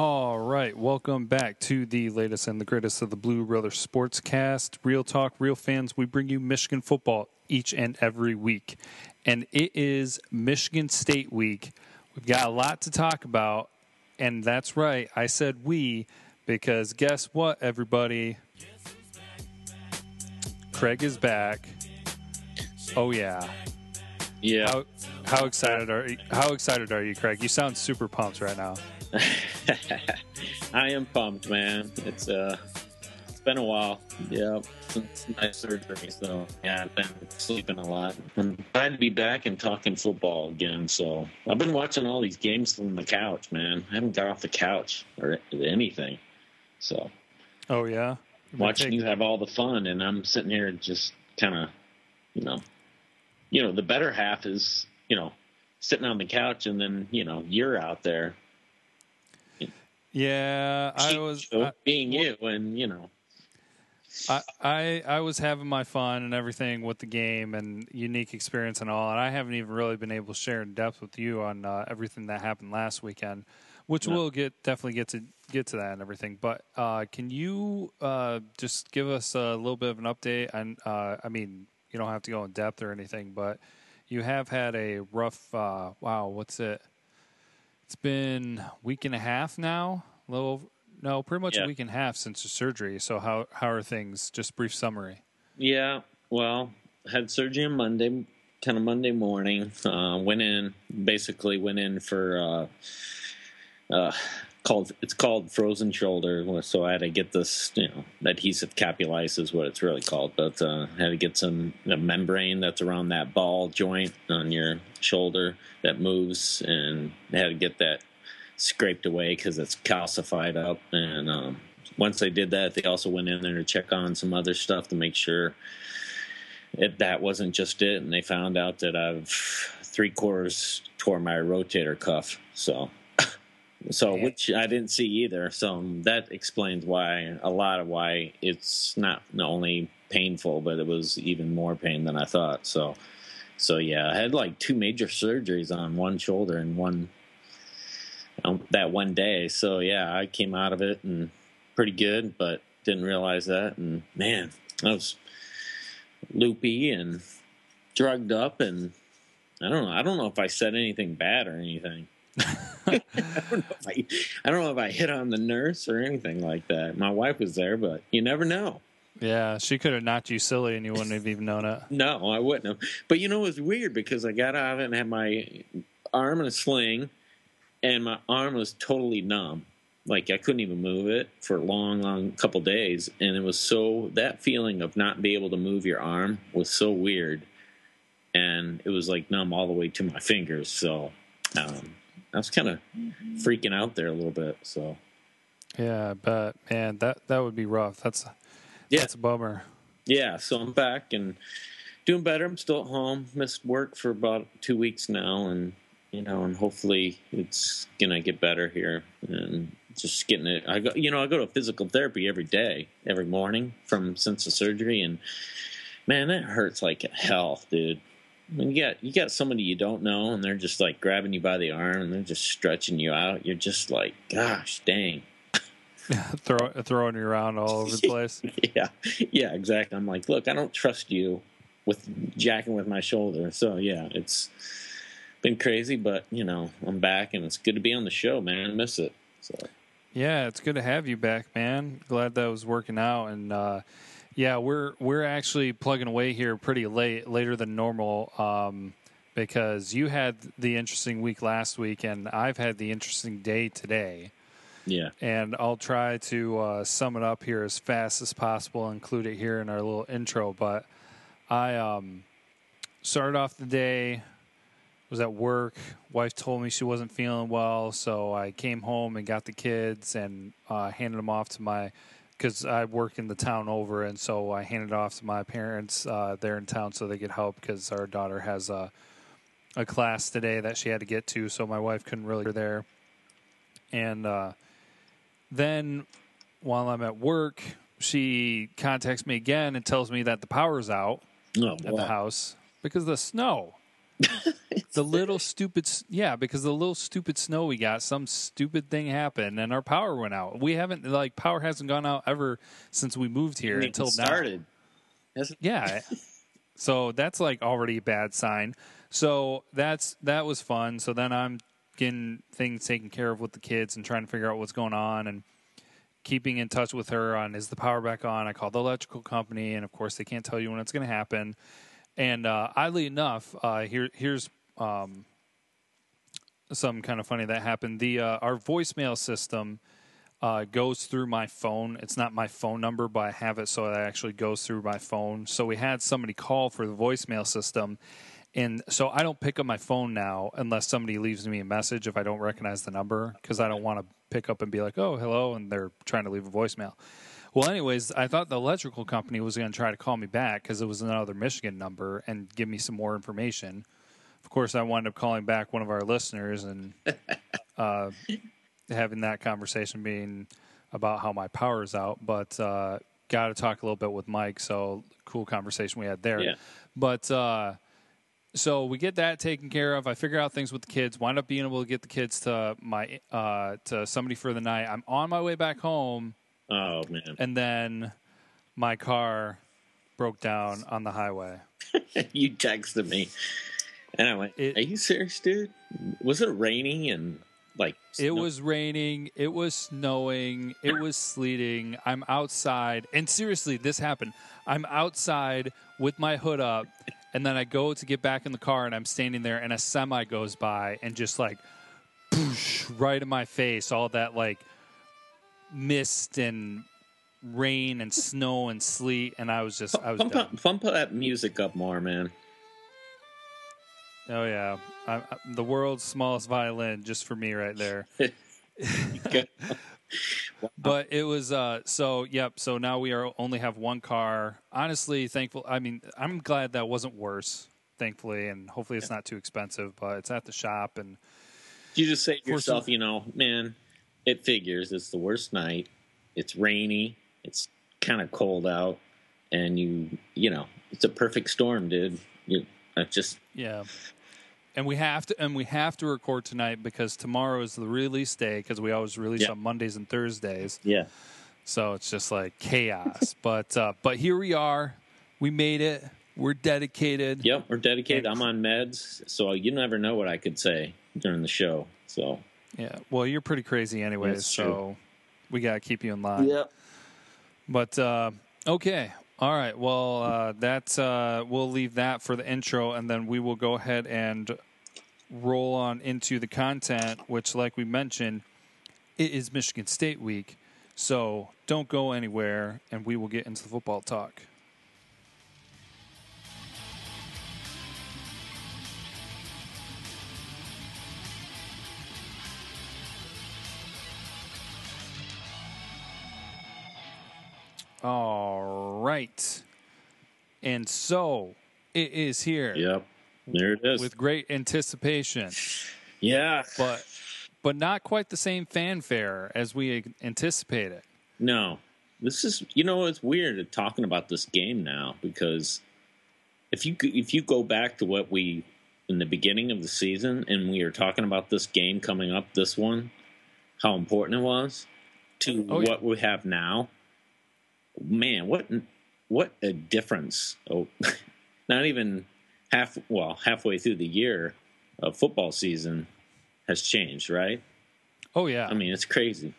All right, welcome back to the latest and the greatest of the Blue Brothers Sportscast. Real talk, real fans. We bring you Michigan football each and every week, and it is Michigan State week. We've got a lot to talk about, and that's right. I said we because guess what, everybody? Craig is back. Oh yeah. Yeah. How, how excited are you, how excited are you, Craig? You sound super pumped right now. I am pumped, man. It's uh, it's been a while. Yeah, since my surgery, so yeah, I've been sleeping a lot. I'm glad to be back and talking football again. So I've been watching all these games from the couch, man. I haven't got off the couch or anything. So Oh yeah. watching you have all the fun, and I'm sitting here just kind of, you know, you know, the better half is, you know, sitting on the couch, and then you know you're out there Yeah, I was. I, being you, and you know, I, I I was having my fun and everything with the game and unique experience and all, and I haven't even really been able to share in depth with you on uh, everything that happened last weekend, which No. we'll get definitely get to get to that and everything. But uh, can you uh, just give us a little bit of an update? And uh, I mean, you don't have to go in depth or anything, but you have had a rough. Uh, wow, what's it? It's been a week and a half now. A little no, pretty much Yeah. a week and a half since your surgery. So how how are things? Just brief summary. yeah. Well, had surgery on Monday, kind of Monday morning. Uh, went in, basically went in for uh, uh, called it's called frozen shoulder. So I had to get this, you know, adhesive capsulitis is what it's really called. But uh, I had to get some a membrane that's around that ball joint on your shoulder that moves, and I had to get that scraped away because it's calcified up. And um, once they did that, they also went in there to check on some other stuff to make sure it, that wasn't just it. And they found out that I've three quarters tore my rotator cuff. So, so Yeah. which I didn't see either. So that explains why a lot of why it's not only painful, but it was even more pain than I thought. So, so yeah, I had like two major surgeries on one shoulder and one um, that one day. So yeah, I came out of it and pretty good, but didn't realize that. And man, I was loopy and drugged up, and I don't know. I don't know if I said anything bad or anything. I don't know if I, I don't know if I hit on the nurse or anything like that. My wife was there, but you never know. Yeah, she could have knocked you silly and you wouldn't have even known it. No, I wouldn't have. But you know, it was weird because I got out of it and had my arm in a sling, and my arm was totally numb. Like I couldn't even move it for a long, long couple days, and it was so that feeling of not being able to move your arm was so weird, and it was like numb all the way to my fingers. So um, I was kind of freaking out there a little bit. So Yeah, but man, that that would be rough. That's Yeah. that's a bummer. yeah, so I'm back and doing better. I'm still at home. Missed work for about two weeks now, and you know, and hopefully it's gonna get better here. And just getting it. I go, you know, I go to physical therapy every day, every morning from since the surgery, and man, that hurts like hell, dude. When you got you got somebody you don't know, and they're just like grabbing you by the arm, and they're just stretching you out. You're just like, gosh, dang. Throw, throwing you around all over the place. yeah, yeah, exactly. I'm like, look, I don't trust you with jacking with my shoulder. So yeah, it's been crazy, but you know, I'm back and it's good to be on the show, man. I miss it. So Yeah, it's good to have you back, man. Glad that was working out, and uh, yeah, we're we're actually plugging away here pretty late, later than normal, um, because you had the interesting week last week, and I've had the interesting day today. yeah, and I'll try to uh, sum it up here as fast as possible, include it here in our little intro. But I um, started off the day, was at work. Wife told me she wasn't feeling well, so I came home and got the kids and uh, handed them off to my because I work in the town over, and so I handed off to my parents uh, there in town so they could help because our daughter has a a class today that she had to get to, so my wife couldn't really be there. And uh, then while I'm at work, she contacts me again and tells me that the power's out no, at the house because of the snow. the little stupid yeah because the little stupid snow we got some stupid thing happened and our power went out. We haven't like power hasn't gone out ever since we moved here until now. started. Hasn't- yeah so that's like already a bad sign. So that's that was fun. So then i'm getting things taken care of with the kids and trying to figure out what's going on and keeping in touch with her on is the power back on? I called the electrical company and of course they can't tell you when it's going to happen and uh, oddly enough uh, here here's um, kind of funny that happened the uh, our voicemail system uh, goes through my phone. It's not my phone number, but I have it so it actually goes through my phone. So we had somebody call for the voicemail system. And so I don't pick up my phone now unless somebody leaves me a message if I don't recognize the number because I don't want to pick up and be like, oh, hello, and they're trying to leave a voicemail. Well, anyways, I thought the electrical company was going to try to call me back because it was another Michigan number and give me some more information. Of course, I wound up calling back one of our listeners and uh, having that conversation being about how my power is out, but uh, got to talk a little bit with Mike. So cool conversation we had there. Yeah. But uh, so we get that taken care of. I figure out things with the kids. Wind up being able to get the kids to my uh, to somebody for the night. I'm on my way back home, Oh man, and then my car broke down on the highway. you texted me, and I went, It- "Are you serious, dude? Was it raining and like It was raining. It was snowing. It was sleeting. I'm outside. And seriously, this happened. I'm outside with my hood up, and then I go to get back in the car, and I'm standing there, and a semi goes by and just like, poosh, right in my face, all that like mist and rain and snow and sleet. And I was just, I was pump, done. up, pump that music up more, man. Oh, yeah. I, I, the world's smallest violin just for me right there. But it was uh so yep so now we are only have one car honestly thankful i mean i'm glad that wasn't worse thankfully and hopefully it's not too expensive but it's at the shop and you just say to yourself, some- you know, man, it figures. It's the worst night. It's rainy. It's kind of cold out, and you, you know, it's a perfect storm, dude. You, I just yeah and we have to and we have to record tonight because tomorrow is the release day because we always release Yeah. on mondays and thursdays yeah. so it's just like chaos but uh but here we are we made it we're dedicated Yep, we're dedicated. I'm on meds, so you never know what I could say during the show. So yeah well you're pretty crazy anyway, That's so true. we gotta keep you in line Yeah. But uh, okay, all right. Well, uh, that's uh, we'll leave that for the intro, and then we will go ahead and roll on into the content. Which, like we mentioned, it is Michigan State week, so don't go anywhere, and we will get into the football talk. All right, and so it is here Yep, there it is. with great anticipation. yeah, but but not quite the same fanfare as we anticipated. no, this is you know it's weird talking about this game now because if you if you go back to what we in the beginning of the season and we were talking about this game coming up, this one, how important it was to Oh, yeah. what we have now. Man, what what a difference! Oh, not even half well halfway through the year of football season has changed, right? Oh yeah, I mean, it's crazy.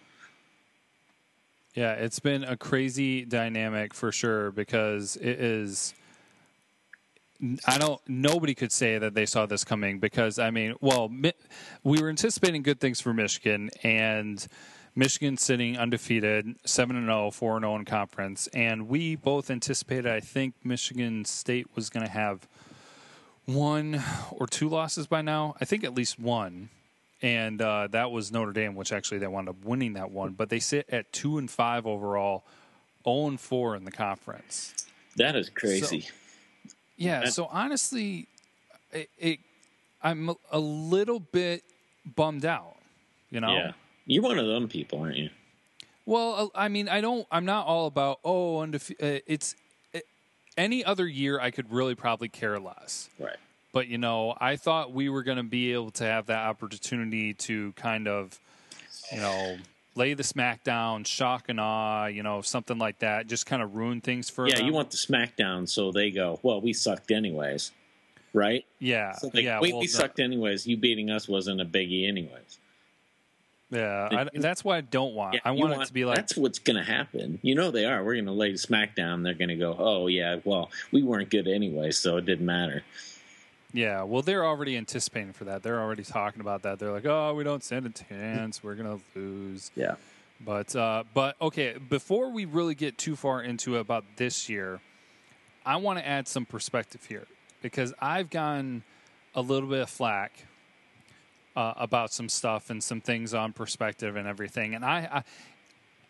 yeah, it's been a crazy dynamic for sure because it is. I don't. Nobody could say that they saw this coming because I mean, well, we were anticipating good things for Michigan, and Michigan sitting undefeated, seven and 0, 4 and zero in conference, and we both anticipated. I think Michigan State was going to have one or two losses by now. I think at least one, and uh, that was Notre Dame, which actually they wound up winning that one. But they sit at two and five overall, zero and four in the conference. That is crazy. Yeah. And- So honestly, it, it I'm a- a little bit bummed out. You know. Yeah, you're one of them people, aren't you? Well, uh, I mean, I don't. I'm not all about oh, undefe- uh, it's uh, any other year I could really probably care less. Right. but you know, I thought we were going to be able to have that opportunity to kind of, you know, lay the smackdown, shock and awe, you know, something like that, just kind of ruin things for Yeah, them. you want the smackdown so they go, well, we sucked anyways, right? yeah, So like, yeah, we, well, we sucked anyways. You beating us wasn't a biggie anyways. Yeah, I, that's why I don't want. Yeah, I you want, it to be like that's what's going to happen. You know they are. We're going to lay smackdown. They're going to go, oh yeah, well we weren't good anyway, so it didn't matter. Yeah, well, they're already anticipating for that. They're already talking about that. They're like, "Oh, we don't stand a chance. We're gonna lose." Yeah. But, uh, but okay. Before we really get too far into it about this year, I want to add some perspective here because I've gotten a little bit of flack uh, about some stuff and some things on perspective and everything. And I,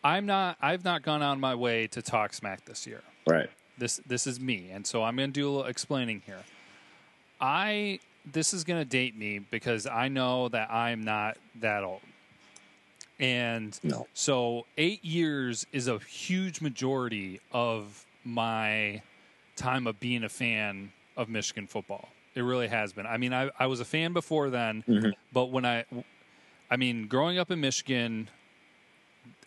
I, I'm not. I've not gone on my way to talk smack this year Right. this this is me and so i'm going to do a little explaining here i this is going to date me because i know that i'm not that old and No. so eight years is a huge majority of my time of being a fan of michigan football it really has been. I mean i, I was a fan before then Mhm. but when i i mean growing up in michigan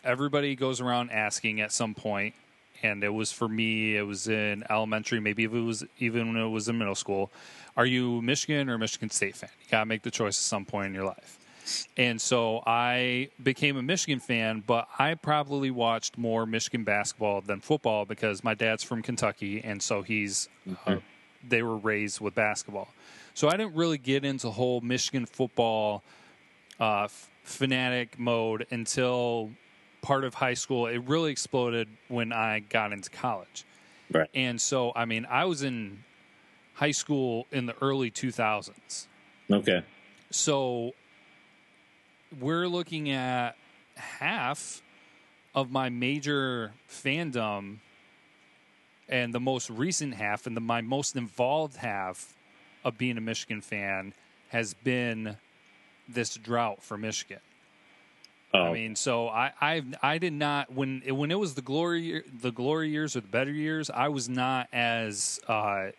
everybody goes around asking at some point and it was for me it was in elementary maybe if it was even when it was in middle school are you michigan or michigan state fan? You gotta make the choice at some point in your life. And so i became a michigan fan but i probably watched more michigan basketball than football because my dad's from kentucky and so he's uh, they were raised with basketball so i didn't really get into whole michigan football uh, f- fanatic mode until part of high school. It really exploded when I got into college. Right. And so, I mean, I was in high school in the early 2000s. Okay. So we're looking at half of my major fandom and the most recent half and the, my most involved half of being a Michigan fan has been this drought for Michigan. Oh, I mean, so I, I I did not when it, when it was the glory the glory years or the better years. I was not as uh,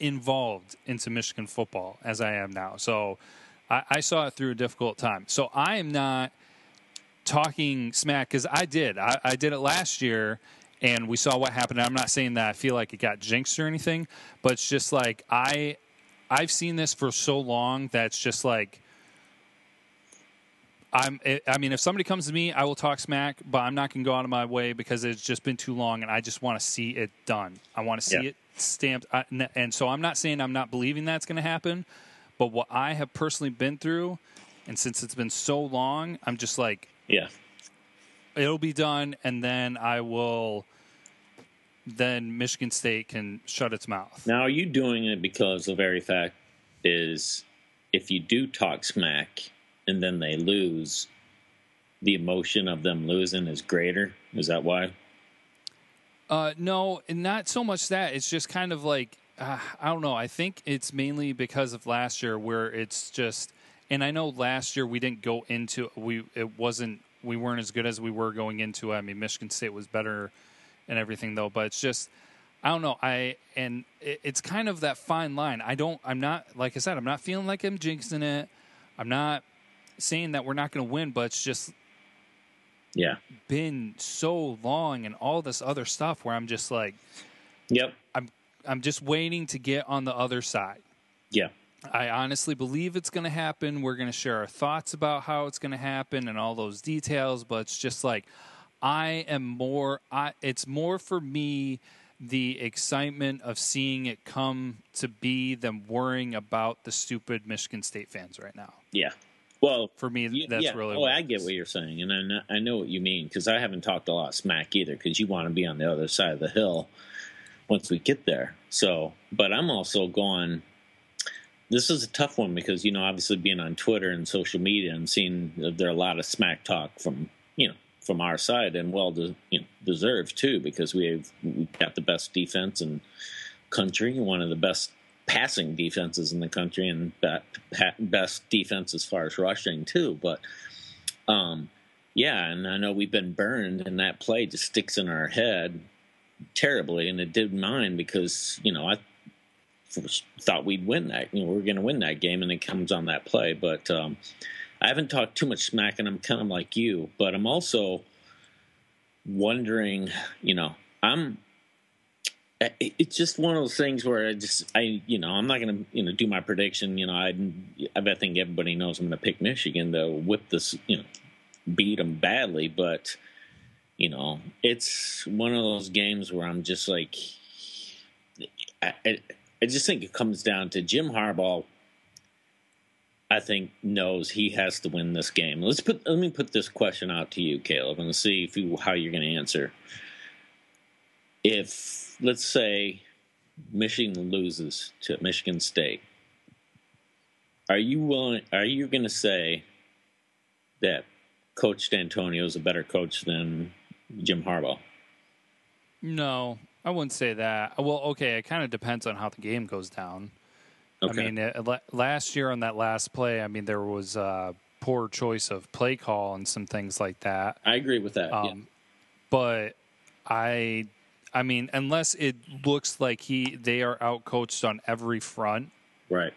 involved into Michigan football as I am now. So I, I saw it through a difficult time. So I am not talking smack because I did. I, I did it last year, and we saw what happened. I'm not saying that I feel like it got jinxed or anything, but it's just like I I've seen this for so long that it's just like. I'm. Eh, I mean, if somebody comes to me, I will talk smack, but I'm not going to go out of my way because it's just been too long, and I just want to see it done. I want to see Yeah. it stamped, and so I'm not saying I'm not believing that's going to happen, but what I have personally been through, and since it's been so long, I'm just like, yeah. It'll be done, and then I will. Then Michigan State can shut its mouth. Now, are you doing it because the very fact is if you do talk smack and then they lose, the emotion of them losing is greater? Is that why? Uh, no, and not so much that. It's just kind of like uh, I don't know. I think it's mainly because of last year, where it's just. And I know last year we didn't go into we. It wasn't we weren't as good as we were going into. it. I mean, Michigan State was better and everything though, but it's just. I don't know. I and it, it's kind of that fine line. I don't. I'm not like I said. I'm not feeling like I'm jinxing it. I'm not saying that we're not going to win, but it's just Yeah. been so long and all this other stuff where I'm just like Yep. I'm I'm just waiting to get on the other side. Yeah. I honestly believe it's going to happen. We're going to share our thoughts about how it's going to happen and all those details, but it's just like I am more I it's more for me the excitement of seeing it come to be than worrying about the stupid Michigan State fans right now. Yeah. Well, For me, that's yeah. really Oh, what I get what you're saying, and I know, I know what you mean because I haven't talked a lot smack either because you want to be on the other side of the hill once we get there. So, but I'm also going. This is a tough one because you know, obviously being on Twitter and social media and seeing there are a lot of smack talk from you know from our side and well, de- you know, deserved too because we've got the best defense in country, one of the best passing defenses in the country, and be- best defense as far as rushing too. But um, yeah, and I know we've been burned, and that play just sticks in our head terribly, and it did mine because you know I thought we'd win that. You know, we are going to win that game, and it comes on that play. But um, I haven't talked too much smack, and I'm kind of like you. But I'm also wondering. You know, I'm. It's just one of those things where I just I you know I'm not going to you know do my prediction. You know I I bet think everybody knows I'm going to pick Michigan to whip this you know beat them badly, but you know it's one of those games where I'm just like. I, I, I just think it comes down to Jim Harbaugh. I think knows he has to win this game. Let's put let me put this question out to you, Caleb, and see if you, how you're going to answer. If let's say Michigan loses to Michigan State, are you willing? Are you going to say that Coach Dantonio is a better coach than Jim Harbaugh? No, I wouldn't say that. Well, okay, it kind of depends on how the game goes down. Okay. I mean, it, last year on that last play, I mean, there was a poor choice of play call and some things like that. I agree with that. Um, yeah. But I, I mean, unless it looks like he they are out coached on every front, right?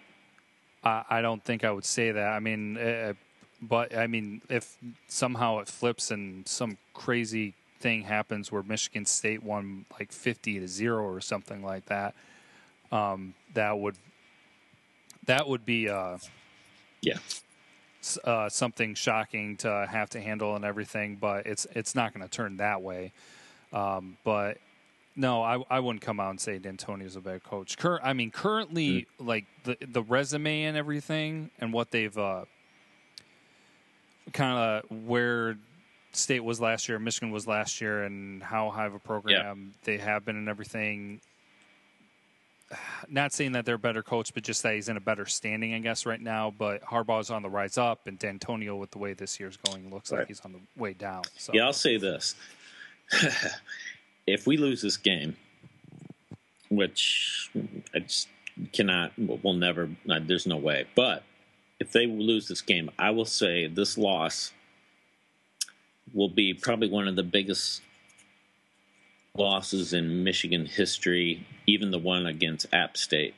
I, I don't think I would say that. I mean, uh, but I mean, if somehow it flips and some crazy thing happens where Michigan State won like 50 to 0 or something like that, um, that would that would be uh, yeah uh, something shocking to have to handle and everything. But it's it's not going to turn that way. Um, but no, I, I wouldn't come out and say Dantonio's a bad coach. Cur- I mean, currently, mm-hmm. like the the resume and everything, and what they've uh, kind of where State was last year, Michigan was last year, and how high of a program yeah. they have been and everything. Not saying that they're a better coach, but just that he's in a better standing, I guess, right now. But Harbaugh's on the rise up, and Dantonio, with the way this year's going, looks right. like he's on the way down. So. Yeah, I'll say this: if we lose this game, which I just cannot, we'll never. Uh, there's no way. But if they lose this game, I will say this loss will be probably one of the biggest losses in Michigan history, even the one against App State.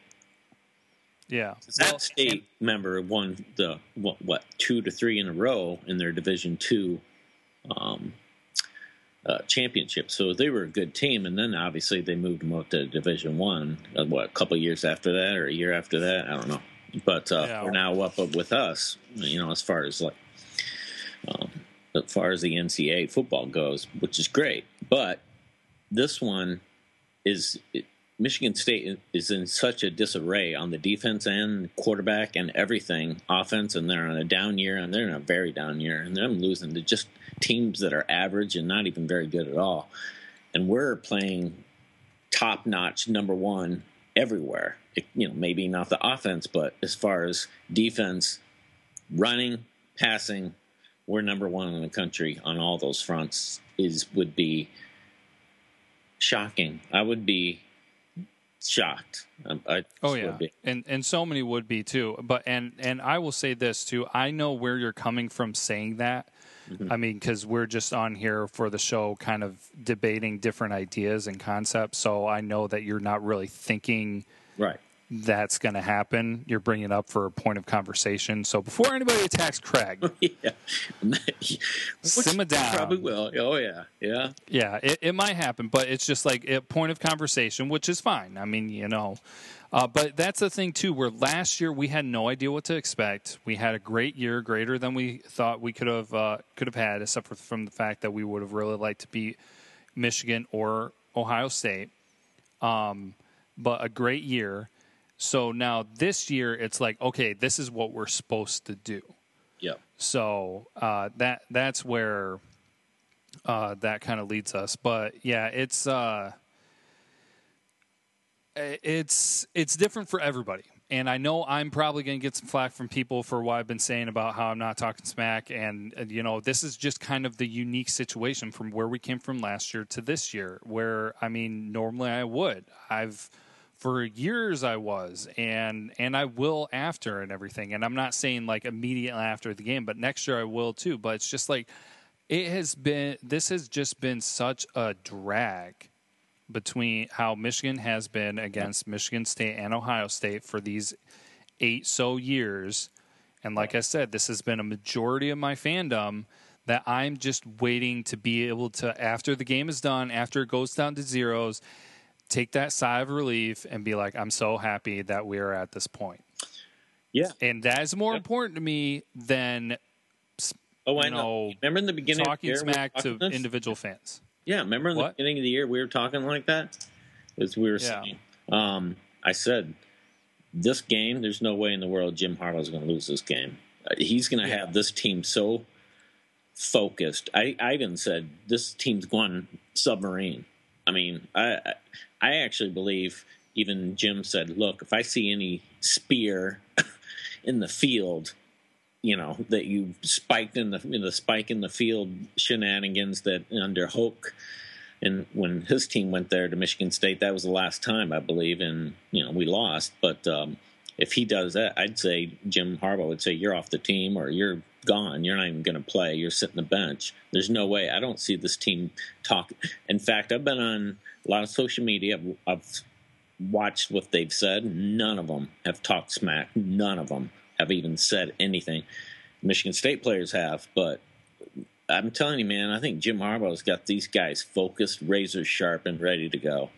Yeah, App State member won the what, what, two to three in a row in their Division two um, uh, championship. So they were a good team, and then obviously they moved them up to Division one. Uh, what a couple years after that, or a year after that, I don't know. But uh, yeah. we're now up with us, you know, as far as like um, as far as the NCAA football goes, which is great. But this one is Michigan State is in such a disarray on the defense and quarterback and everything, offense, and they're on a down year, and they're in a very down year, and they're losing to just teams that are average and not even very good at all. And we're playing top notch number one everywhere. It, you know, maybe not the offense, but as far as defense, running, passing, we're number one in the country on all those fronts is would be shocking. I would be shocked. I oh yeah, and and so many would be too. But and and I will say this too. I know where you're coming from saying that. Mm-hmm. I mean, because we're just on here for the show, kind of debating different ideas and concepts. So I know that you're not really thinking right that's going to happen. You're bringing it up for a point of conversation. So before anybody attacks Craig, yeah, simmer down. Probably will. Oh yeah, yeah, yeah. It, it might happen, but it's just like a point of conversation, which is fine. I mean, you know. Uh, but that's the thing too. Where last year we had no idea what to expect. We had a great year, greater than we thought we could have uh, could have had, except for from the fact that we would have really liked to beat Michigan or Ohio State. Um, but a great year. So now this year, it's like, okay, this is what we're supposed to do. Yeah. So uh, that that's where uh, that kind of leads us. But yeah, it's uh, it's it's different for everybody. And I know I'm probably going to get some flack from people for what I've been saying about how I'm not talking smack. And, and, you know, this is just kind of the unique situation from where we came from last year to this year, where, I mean, normally I would. I've for years I was and and I will after and everything and I'm not saying like immediately after the game but next year I will too but it's just like it has been this has just been such a drag between how Michigan has been against Michigan State and Ohio State for these eight so years. And like I said, this has been a majority of my fandom that I'm just waiting to be able to, after the game is done, after it goes down to zeros, take that sigh of relief and be like, I'm so happy that we are at this point. Yeah. And that is more Yeah. important to me than Oh, I know. know, Remember in the beginning talking of the year we smack to talking this? individual fans. Yeah, remember in the What? beginning of the year we were talking like that? As we were Yeah. saying. Um, I said, this game, there's no way in the world Jim Harbaugh's going to lose this game. Uh, He's going to Yeah. have this team so focused. I, I even said, this team's going submarine. I mean, I, I I actually believe even Jim said, look, if I see any spear in the field, you know that you spiked in the the spike in the field shenanigans that under Hoke and when his team went there to Michigan State, that was the last time I believe, and you know we lost. But um, if he does that, I'd say Jim Harbaugh would say you're off the team or you're gone. You're not even going to play. You're sitting the bench. There's no way. I don't see this team talk. In fact, I've been on a lot of social media. I've, I've watched what they've said. None of them have talked smack. None of them have even said anything. Michigan State players have, but I'm telling you, man, I think Jim Harbaugh's got these guys focused, razor sharp, and ready to go.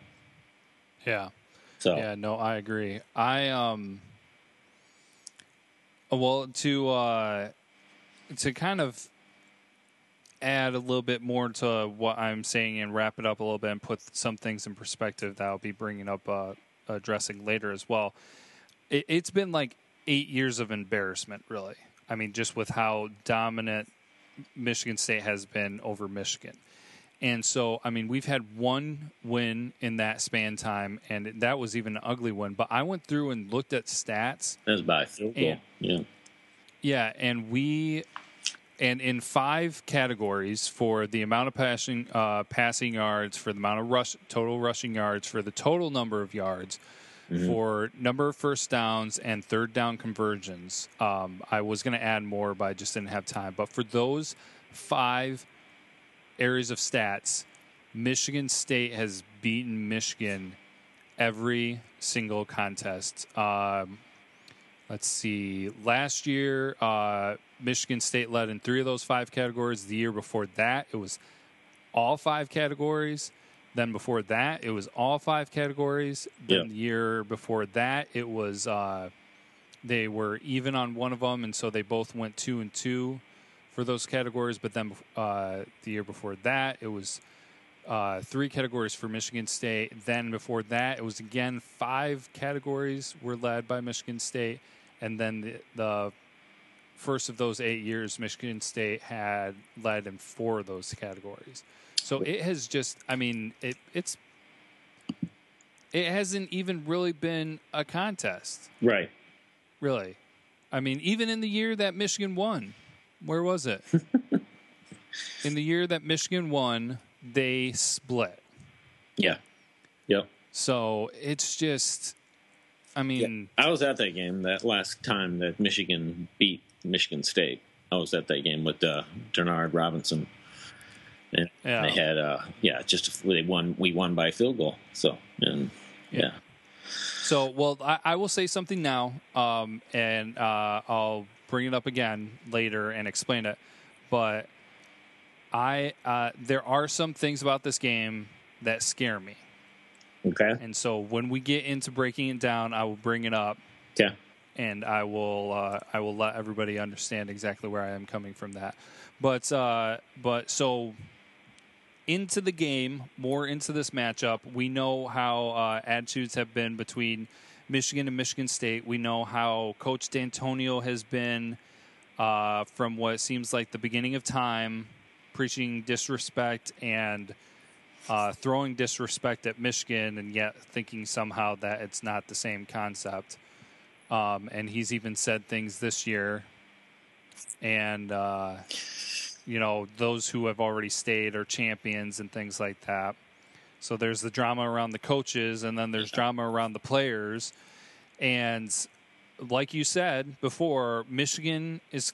Yeah. So Yeah, no, I agree. I um well to uh to kind of add a little bit more to what I'm saying and wrap it up a little bit and put some things in perspective that I'll be bringing up uh addressing later as well. It, it's been like 8 years of embarrassment really. I mean just with how dominant Michigan State has been over Michigan. And so, I mean, we've had one win in that span time, and that was even an ugly one. But I went through and looked at stats. that's by field goal. Yeah, Yeah, and we, and in five categories for the amount of passing uh, passing yards, for the amount of rush total rushing yards, for the total number of yards, for number of first downs and third down conversions. Um, I was going to add more, but I just didn't have time. But for those five areas of stats, Michigan State has beaten Michigan every single contest. Um, let's see. Last year, uh, Michigan State led in three of those five categories. The year before that, it was all five categories. Then before that, it was all five categories. Then Yeah. the year before that, it was uh, they were even on one of them, and so they both went two and two for those categories. But then uh, the year before that, it was uh, three categories for Michigan State. Then before that, it was again five categories were led by Michigan State, and then the, the first of those eight years, Michigan State had led in four of those categories. So it has just, I mean, it it's it hasn't even really been a contest, right. really. I mean, even in the year that Michigan won, where was it? in the year that Michigan won, they split. Yeah, yep. So it's just, I mean, I was at that game that last time that Michigan beat Michigan State. I was at that game with uh, Denard Robinson, and Yeah. they had uh, yeah, just they won. We won by a field goal. So and yeah, So, well, I, I will say something now, um, and uh, I'll bring it up again later and explain it. But I, uh, there are some things about this game that scare me, okay, and so when we get into breaking it down, I will bring it up, yeah, and I will, uh, I will let everybody understand exactly where I am coming from that. But, uh, but so into the game, more into this matchup. We know how uh, attitudes have been between Michigan and Michigan State. We know how Coach Dantonio has been uh, from what seems like the beginning of time, preaching disrespect and uh, throwing disrespect at Michigan, and yet thinking somehow that it's not the same concept. Um, and he's even said things this year, and uh, you know those who have already stayed are champions and things like that. So there's the drama around the coaches, and then there's drama around the players. And like you said before, Michigan is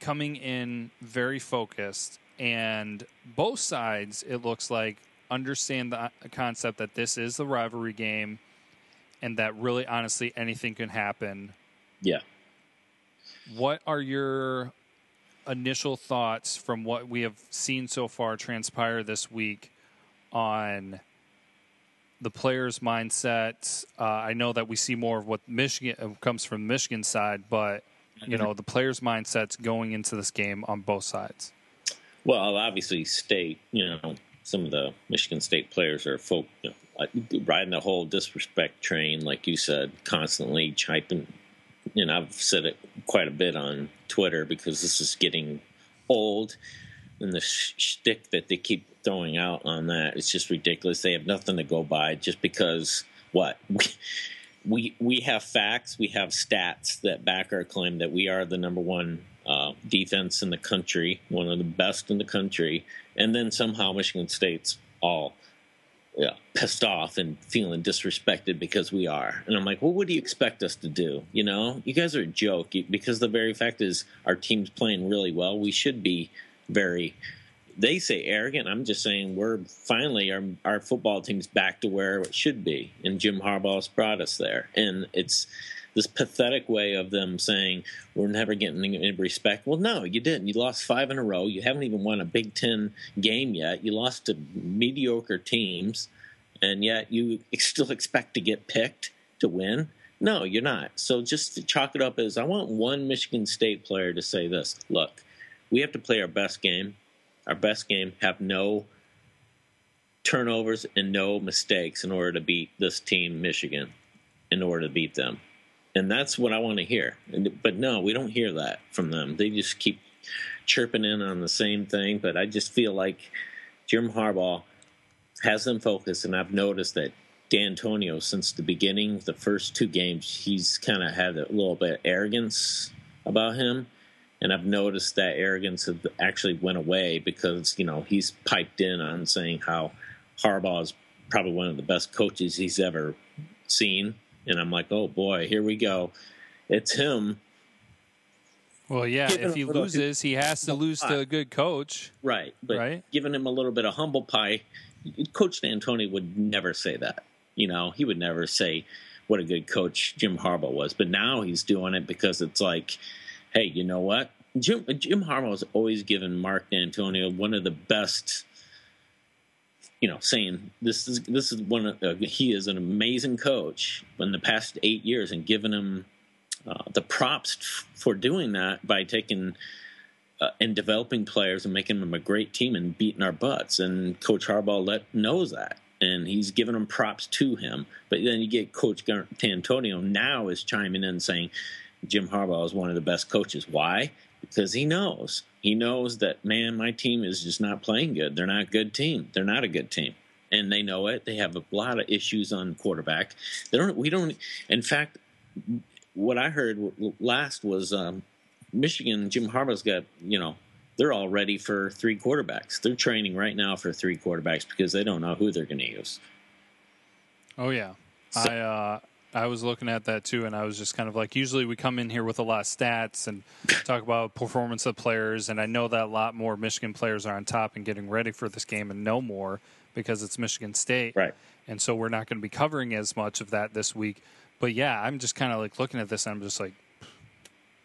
coming in very focused, and both sides, it looks like, understand the concept that this is the rivalry game and that really honestly anything can happen. Yeah. What are your initial thoughts from what we have seen so far transpire this week on the players' mindset? Uh, I know that we see more of what Michigan uh, comes from the Michigan side, but you know the players' mindsets going into this game on both sides. Well, obviously, state. You know, some of the Michigan State players are folk you know, riding the whole disrespect train, like you said, constantly chiping. And I've said it quite a bit on Twitter because this is getting old, and the sh- shtick that they keep throwing out on that it's just ridiculous. They have nothing to go by just because what we we have facts, we have stats that back our claim that we are the number one defense in the country, one of the best in the country, and then somehow Michigan State's all yeah, pissed off and feeling disrespected because we are. And I'm like, well, what do you expect us to do? You know, you guys are a joke because the very fact is our team's playing really well. We should be very they say arrogant. I'm just saying we're finally our our football team's back to where it should be, and Jim Harbaugh's brought us there. And it's this pathetic way of them saying we're never getting any respect. Well, no, you didn't. You lost five in a row. You haven't even won a Big Ten game yet. You lost to mediocre teams, and yet you still expect to get picked to win. No, you're not. So just chalk it up as I want one Michigan State player to say this. Look, we have to play our best game our best game, have no turnovers and no mistakes in order to beat this team, Michigan, in order to beat them. And that's what I want to hear. But no, we don't hear that from them. They just keep chirping in on the same thing. But I just feel like Jim Harbaugh has them focused, and I've noticed that Dantonio, since the beginning, the first two games, he's kind of had a little bit of arrogance about him and I've noticed that arrogance actually went away because you know he's piped in on saying how Harbaugh is probably one of the best coaches he's ever seen, and I'm like, oh boy, here we go, it's him. Well, yeah, if he loses, he has to lose to a good coach, right? But right? giving him a little bit of humble pie, Coach D'Antoni would never say that. You know, he would never say what a good coach Jim Harbaugh was, but now he's doing it because it's like hey, you know what? Jim Jim Harbaugh's always given Mark Dantonio one of the best. You know, saying this is this is one of uh, he is an amazing coach in the past eight years, and giving him uh, the props for doing that by taking uh, and developing players and making them a great team and beating our butts. And Coach Harbaugh let knows that, and he's giving them props to him. But then you get Coach Dantonio now is chiming in saying, Jim Harbaugh is one of the best coaches. Why? Because he knows. He knows that, man, my team is just not playing good. They're not a good team. They're not a good team. And they know it. They have a lot of issues on quarterback. They don't, we don't, in fact, what I heard last was um, Michigan, Jim Harbaugh's got, you know, they're all ready for three quarterbacks. They're training right now for three quarterbacks because they don't know who they're going to use. Oh, yeah. So, I, uh, I was looking at that too, and I was just kind of like, usually we come in here with a lot of stats and talk about performance of players, and I know that a lot more Michigan players are on top and getting ready for this game and know more because it's Michigan State, right? And so we're not going to be covering as much of that this week. But yeah, I'm just kind of like looking at this, and I'm just like,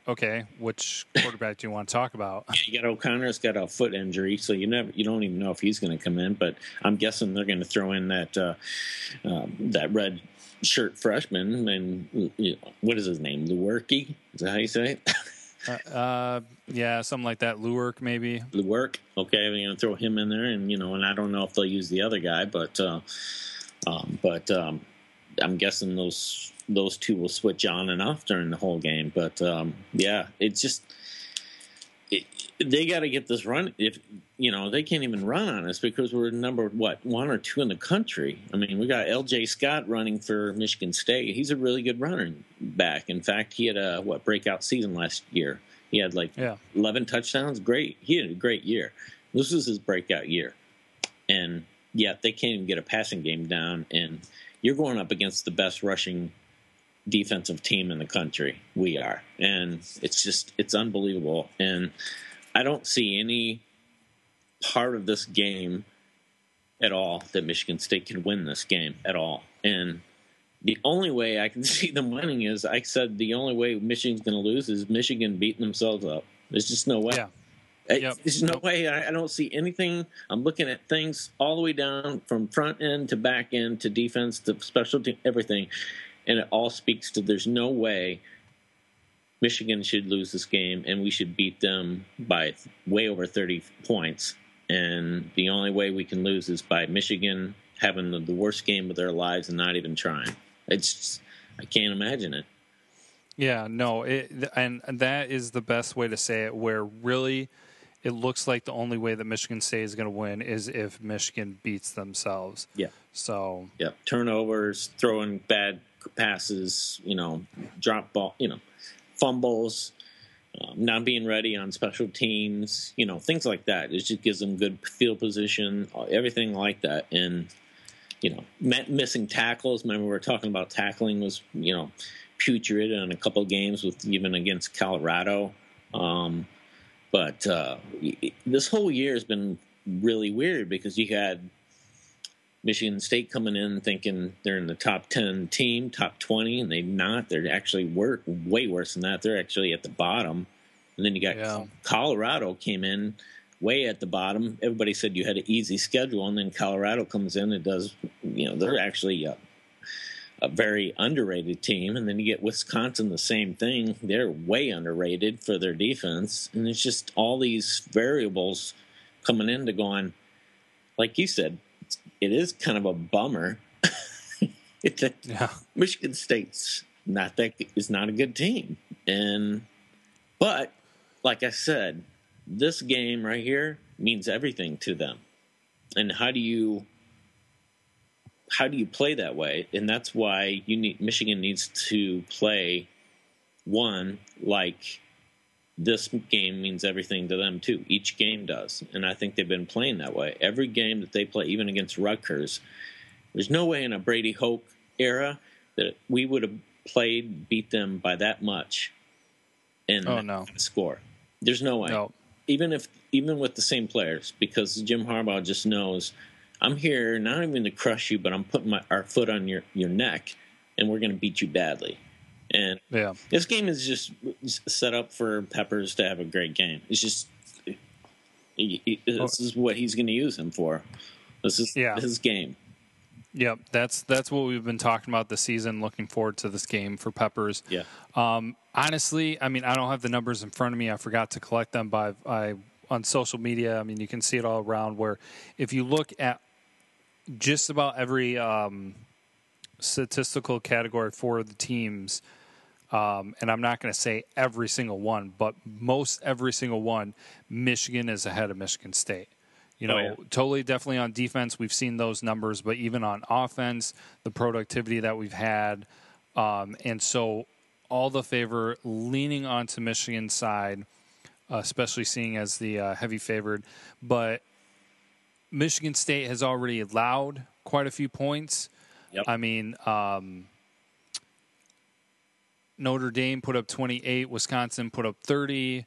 okay, which quarterback do you want to talk about? Yeah, you got O'Connor's got a foot injury, so you never you don't even know if he's going to come in. But I'm guessing they're going to throw in that uh, um, that red shirt freshman, and you know, what is his name? Lewerke? Is that how you say it? uh, uh, yeah, something like that. Lewerk, maybe. Lewerk. Okay, we're gonna throw him in there, and you know, and I don't know if they'll use the other guy, but uh, um, but um, I'm guessing those those two will switch on and off during the whole game. But um, yeah, it's just it, they got to get this run. If you know they can't even run on us because we're number what one or two in the country. I mean, we got L.J. Scott running for Michigan State. He's a really good runner back. In fact, he had a what breakout season last year. He had like yeah. eleven touchdowns. Great. He had a great year. This was his breakout year, and yet they can't even get a passing game down. And you're going up against the best rushing defensive team in the country. We are, and it's just it's unbelievable. And I don't see any part of this game at all that Michigan State can win this game at all. And the only way I can see them winning is I said the only way Michigan's going to lose is Michigan beating themselves up. There's just no way. Yeah. Yep. There's no way. I, I, don't see anything. I'm looking at things all the way down from front end to back end to defense to special team, everything, and it all speaks to there's no way Michigan should lose this game, and we should beat them by way over 30 points. And the only way we can lose is by Michigan having the, the worst game of their lives and not even trying. It's just, I can't imagine it. Yeah, no, it, and that is the best way to say it. Where really, it looks like the only way that Michigan State is going to win is if Michigan beats themselves. Yeah. So. Yeah, turnovers, throwing bad passes, you know, drop ball, you know, fumbles, um, not being ready on special teams, you know, things like that. It just gives them good field position, everything like that, and you know, missing tackles. Remember, we were talking about tackling was you know putrid in a couple games with even against Colorado. Um, but uh, this whole year has been really weird because you had Michigan State coming in thinking they're in the top 10 team, top 20, and they're not. They're actually work way worse than that. They're actually at the bottom. And then you got yeah. Colorado came in way at the bottom. Everybody said you had an easy schedule, and then Colorado comes in and does, you know, they're actually a, a very underrated team. And then you get Wisconsin, the same thing. They're way underrated for their defense. And it's just all these variables coming into going, like you said, it is kind of a bummer. yeah. Michigan State's not that is not a good team, and but like I said, this game right here means everything to them. And how do you how do you play that way? And that's why you need Michigan needs to play one like this game means everything to them too. Each game does, and I think they've been playing that way. Every game that they play, even against Rutgers, there's no way in a Brady Hoke era that we would have played beat them by that much and oh, no. score. There's no way. No. Even if even with the same players, because Jim Harbaugh just knows I'm here not even to crush you, but I'm putting my our foot on your your neck, and we're going to beat you badly. And yeah. this game is just set up for Peppers to have a great game. It's just he, he, this is what he's going to use him for. This is yeah. his game. Yep, that's that's what we've been talking about this season. Looking forward to this game for Peppers. Yeah. Um, honestly, I mean, I don't have the numbers in front of me. I forgot to collect them by I on social media. I mean, you can see it all around. Where if you look at just about every um, statistical category for the teams, um, and I'm not going to say every single one, but most every single one, Michigan is ahead of Michigan State. You know, oh, yeah. totally, definitely on defense, we've seen those numbers, but even on offense, the productivity that we've had, um, and so all the favor leaning onto Michigan's side, especially seeing as the uh, heavy favored. But Michigan State has already allowed quite a few points. Yep. I mean, um, Notre Dame put up 28, Wisconsin put up 30,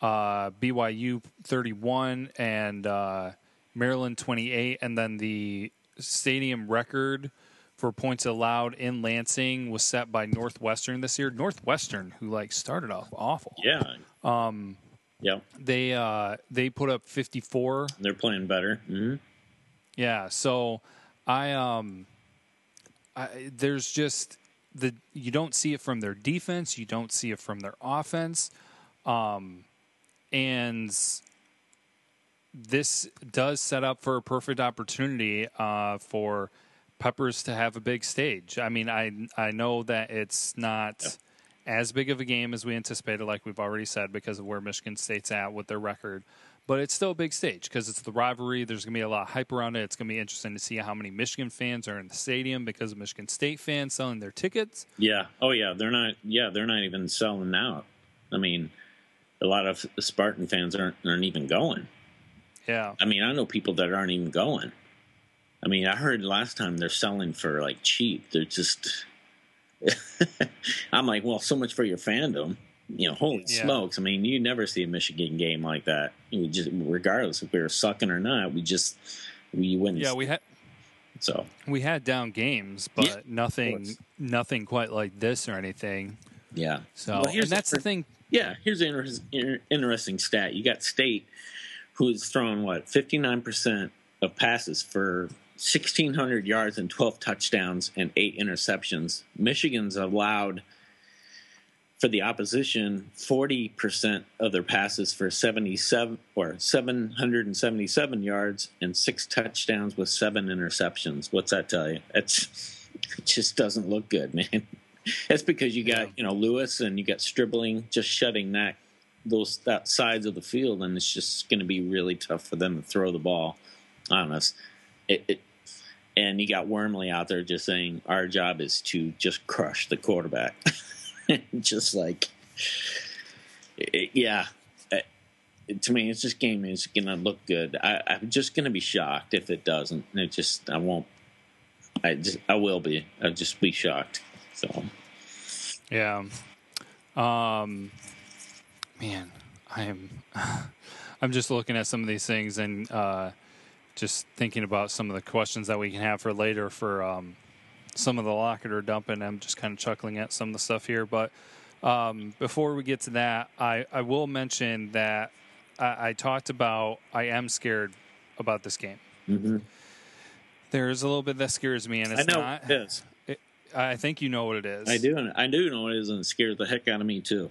uh, BYU 31, and uh, Maryland 28. And then the stadium record for points allowed in Lansing was set by Northwestern this year. Northwestern, who like started off awful. Yeah. Um, yeah. They uh, they put up 54. They're playing better. Mm-hmm. Yeah. So I um, I, there's just the you don't see it from their defense, you don't see it from their offense, um, and this does set up for a perfect opportunity uh, for Peppers to have a big stage. I mean, I I know that it's not. Yeah. As big of a game as we anticipated, like we've already said, because of where Michigan State's at with their record but it's still a big stage because it's the rivalry. There's going to be a lot of hype around it. It's going to be interesting to see how many Michigan fans are in the stadium because of Michigan State fans selling their tickets. Yeah. Oh, yeah. They're not. Yeah, they're not even selling out. I mean, a lot of Spartan fans aren't aren't even going. Yeah. I mean, I know people that aren't even going. I mean, I heard last time they're selling for like cheap. They're just. I'm like, well, so much for your fandom you know, holy yeah. smokes! I mean, you never see a Michigan game like that. We just, regardless if we were sucking or not, we just We win. Yeah, we had so we had down games, but Yeah, nothing nothing quite like this or anything. yeah. So Well, here's and that's the the- thing. Yeah, here's an inter- inter- interesting stat. You got State, who's thrown what 59% of passes for 1,600 yards and 12 touchdowns and eight interceptions. Michigan's allowed for the opposition 40% of their passes for 77 or 777 yards and six touchdowns with seven interceptions. What's that tell you? It's, it just doesn't look good, man. That's because you got Yeah. you know Lewis and you got Stribling just shutting that those that sides of the field, and it's just going to be really tough for them to throw the ball on us. It, it, and you got Wormley out there just saying our job is to just crush the quarterback, just like it, yeah. Uh, To me, it's just game is going to look good. I, I'm just going to be shocked if it doesn't. It just I won't. I just I will be. I'll just be shocked. So Yeah. Um man, I'm I'm just looking at some of these things and uh just thinking about some of the questions that we can have for later for um some of the Lockett dumping. I'm just kind of chuckling at some of the stuff here, but um, before we get to that, I, I will mention that I, I talked about I am scared about this game. mhm. There's a little bit that scares me, and I it's know not. it is. I think you know what it is. I do. I do know what it is, and it scares the heck out of me too.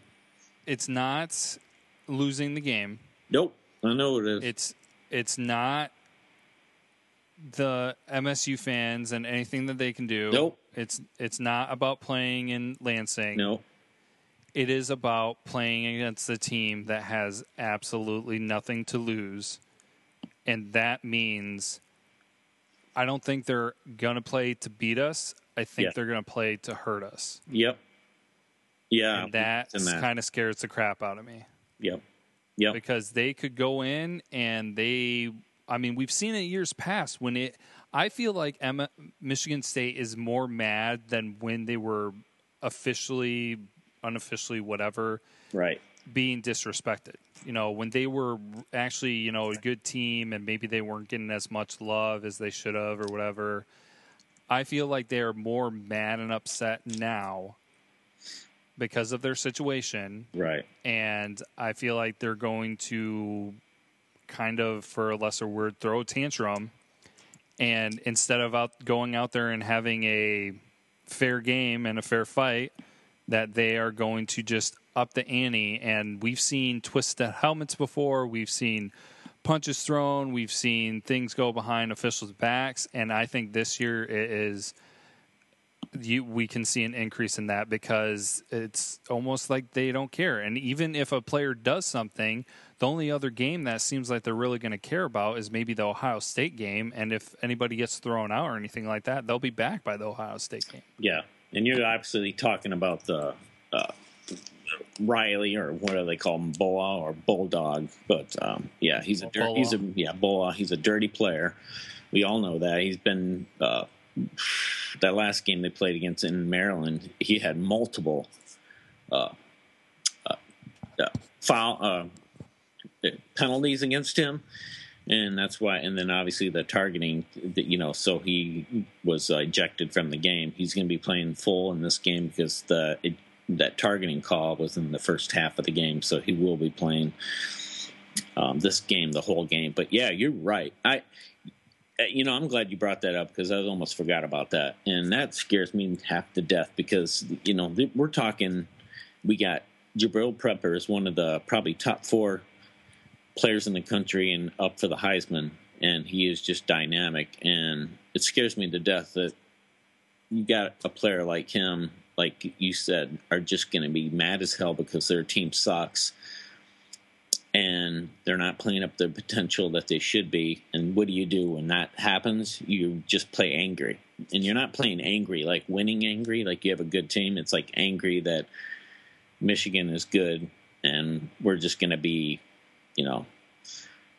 It's not losing the game. Nope. I know what it is. It's it's not the MSU fans and anything that they can do. Nope. It's it's not about playing in Lansing. no. It is about playing against a team that has absolutely nothing to lose. And that means I don't think they're going to play to beat us. I think Yeah. they're going to play to hurt us. Yep. Yeah. and that and that. kind of scares the crap out of me. Yep. Yep. because they could go in and they I mean we've seen it years past when it I feel like Emma, Michigan State is more mad than when they were officially unofficially whatever Right. being disrespected. You know, when they were actually, you know, a good team and maybe they weren't getting as much love as they should have or whatever. I feel like they are more mad and upset now because of their situation Right. and I feel like they're going to kind of, for a lesser word, throw a tantrum. And instead of out going out there and having a fair game and a fair fight, that they are going to just up the ante. And we've seen twisted helmets before. We've seen punches thrown. We've seen things go behind officials' backs. And I think this year it is you we can see an increase in that because it's almost like they don't care. And even if a player does something, the only other game that seems like they're really going to care about is maybe the Ohio State game. And if anybody gets thrown out or anything like that, they'll be back by the Ohio State game. Yeah. And you're obviously talking about the uh, Riley or what do they call him, Boa or Bulldog? But um, yeah, he's a dir- he's a yeah Boa. He's a dirty player. We all know that. He's been uh, that last game they played against in Maryland. He had multiple uh, uh, uh, foul uh, penalties against him. And that's why and then obviously the targeting that you know so he was uh, ejected from the game. He's going to be playing full in this game because the it, that targeting call was in the first half of the game so he will be playing um, this game the whole game. But yeah you're right. I uh, you know i'm glad you brought that up because i almost forgot about that. And that scares me half to death because you know we're talking we got Jabril Peppers is one of the probably top four players in the country and up for the Heisman, and he is just dynamic. And it scares me to death that you got a player like him, like you said, are just going to be mad as hell because their team sucks and they're not playing up their potential that they should be. And what do you do when that happens? You just play angry. And you're not playing angry, like winning angry, like you have a good team. It's like angry that Michigan is good and we're just going to be you know,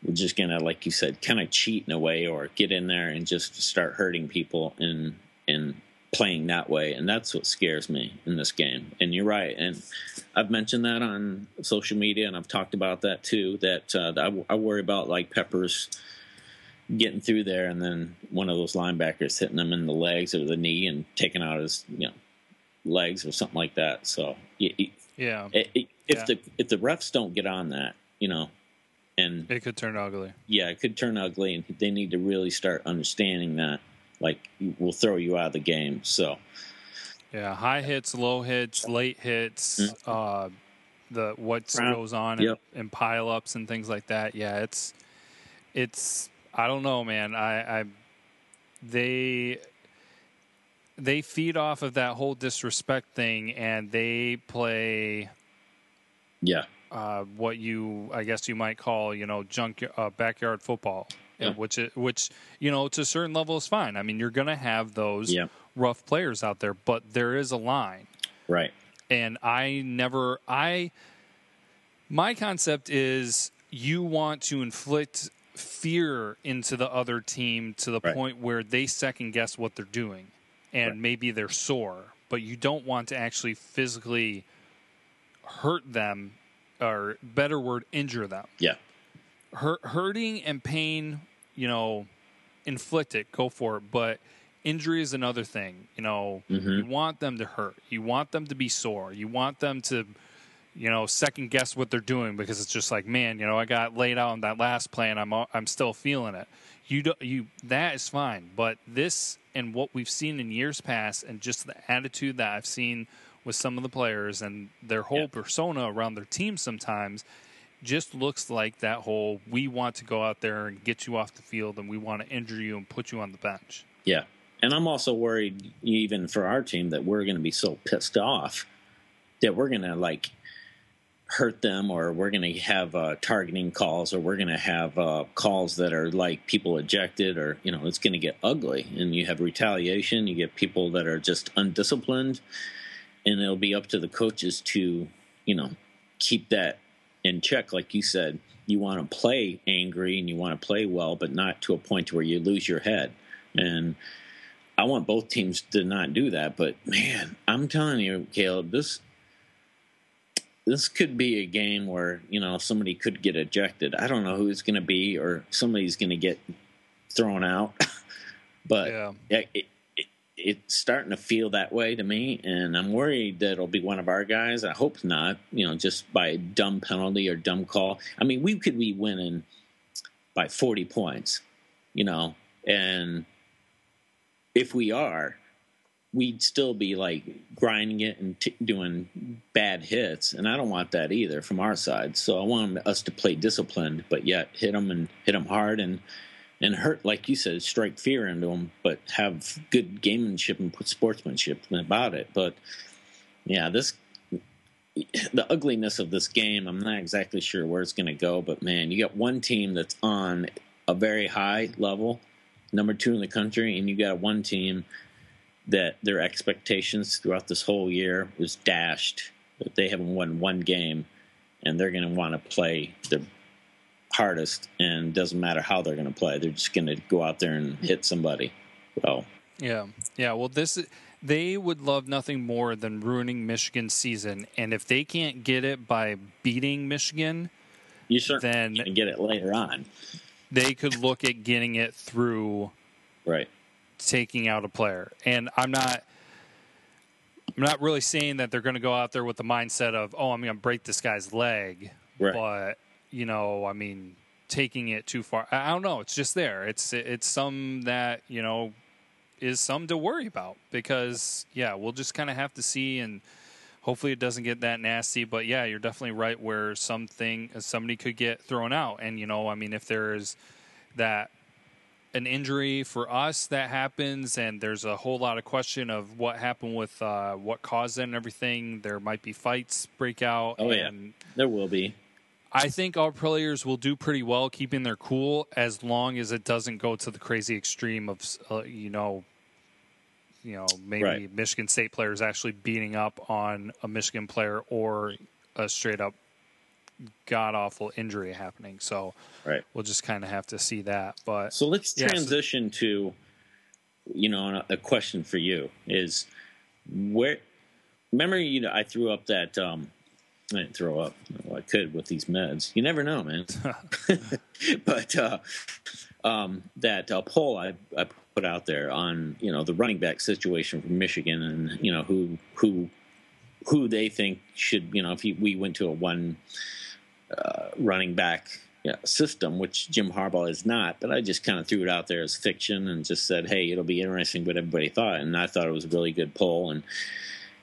we're just gonna, like you said, kind of cheat in a way, or get in there and just start hurting people and and playing that way, and that's what scares me in this game. And you're right, and I've mentioned that on social media, and I've talked about that too. That uh, I, I worry about like Peppers getting through there, and then one of those linebackers hitting him in the legs or the knee and taking out his you know legs or something like that. So yeah, it, it, if yeah. the if the refs don't get on that, you know, and it could turn ugly. Yeah, it could turn ugly, and they need to really start understanding that. Like, we'll throw you out of the game. So, yeah, high hits, low hits, late hits, mm-hmm. uh, the what goes on yep. in, in pileups and things like that. Yeah, it's it's I don't know, man. I, I they they feed off of that whole disrespect thing, and they play. Yeah. Uh, what you, I guess, you might call, you know, junk uh, backyard football, yeah. which, which you know, to a certain level is fine. I mean, you're going to have those yeah. rough players out there, but there is a line, right? And I never, I, my concept is you want to inflict fear into the other team to the right. point where they second guess what they're doing and right. maybe they're sore, but you don't want to actually physically hurt them or better word injure them. Yeah. Hurt, hurting and pain, you know, inflict it, go for it, but injury is another thing. You know, mm-hmm. you want them to hurt. You want them to be sore. You want them to you know, second guess what they're doing because it's just like, man, you know, I got laid out on that last play and I'm I'm still feeling it. You don't—you that is fine, but this and what we've seen in years past and just the attitude that I've seen with some of the players and their whole yeah. persona around their team sometimes just looks like that whole we want to go out there and get you off the field and we want to injure you and put you on the bench. Yeah. And I'm also worried even for our team that we're going to be so pissed off that we're going to like hurt them or we're going to have uh, targeting calls or we're going to have uh, calls that are like people ejected or you know it's going to get ugly and you have retaliation you get people that are just undisciplined and it'll be up to the coaches to you know keep that in check like you said you want to play angry and you want to play well but not to a point where you lose your head and I want both teams to not do that, but man, I'm telling you, Caleb, this this could be a game where you know somebody could get ejected. I don't know who it's going to be, or somebody's going to get thrown out. but yeah. it, it's starting to feel that way to me, and I'm worried that it'll be one of our guys. I hope not. You know, just by a dumb penalty or dumb call. I mean, we could be winning by 40 points. You know, and if we are, we'd still be like grinding it and t- doing bad hits, and I don't want that either from our side. So I want us to play disciplined, but yet hit them and hit them hard and and hurt, like you said, strike fear into them, but have good gamemanship and sportsmanship about it. But yeah, this the ugliness of this game, I'm not exactly sure where it's going to go. But man, you got one team that's on a very high level, number two in the country, and you got one team that their expectations throughout this whole year was dashed. That they haven't won one game, and they're going to want to play their hardest, and doesn't matter how they're going to play. They're just going to go out there and hit somebody. So yeah, yeah. Well, this they would love nothing more than ruining Michigan's season, and if they can't get it by beating Michigan, you certainly then get it later on. They could look at getting it through right taking out a player. And I'm not I'm not really saying that they're going to go out there with the mindset of, "Oh, I'm going to break this guy's leg." Right. But, you know, I mean, taking it too far. I don't know, it's just there. It's it's some that, you know, is some to worry about because yeah, we'll just kind of have to see and hopefully it doesn't get that nasty but yeah you're definitely right where something somebody could get thrown out and you know i mean if there's that an injury for us that happens, and there's a whole lot of question of what happened with uh, what caused it and everything. There might be fights break out. Oh yeah, there will be. I think our players will do pretty well keeping their cool as long as it doesn't go to the crazy extreme of uh, you know, you know maybe right. Michigan State players actually beating up on a Michigan player or a straight up god awful injury happening. So right. we'll just kind of have to see that. But so let's transition so, to you know a question for you is where remember you know I threw up that um I didn't throw up. Well, I could with these meds. You never know, man. but uh, um, that uh, poll I, I put out there on you know the running back situation for Michigan and you know who who who they think should you know if he, we went to a one uh, running back yeah, system, which Jim Harbaugh is not. But I just kind of threw it out there as fiction and just said, hey, it'll be interesting what everybody thought. And I thought it was a really good poll and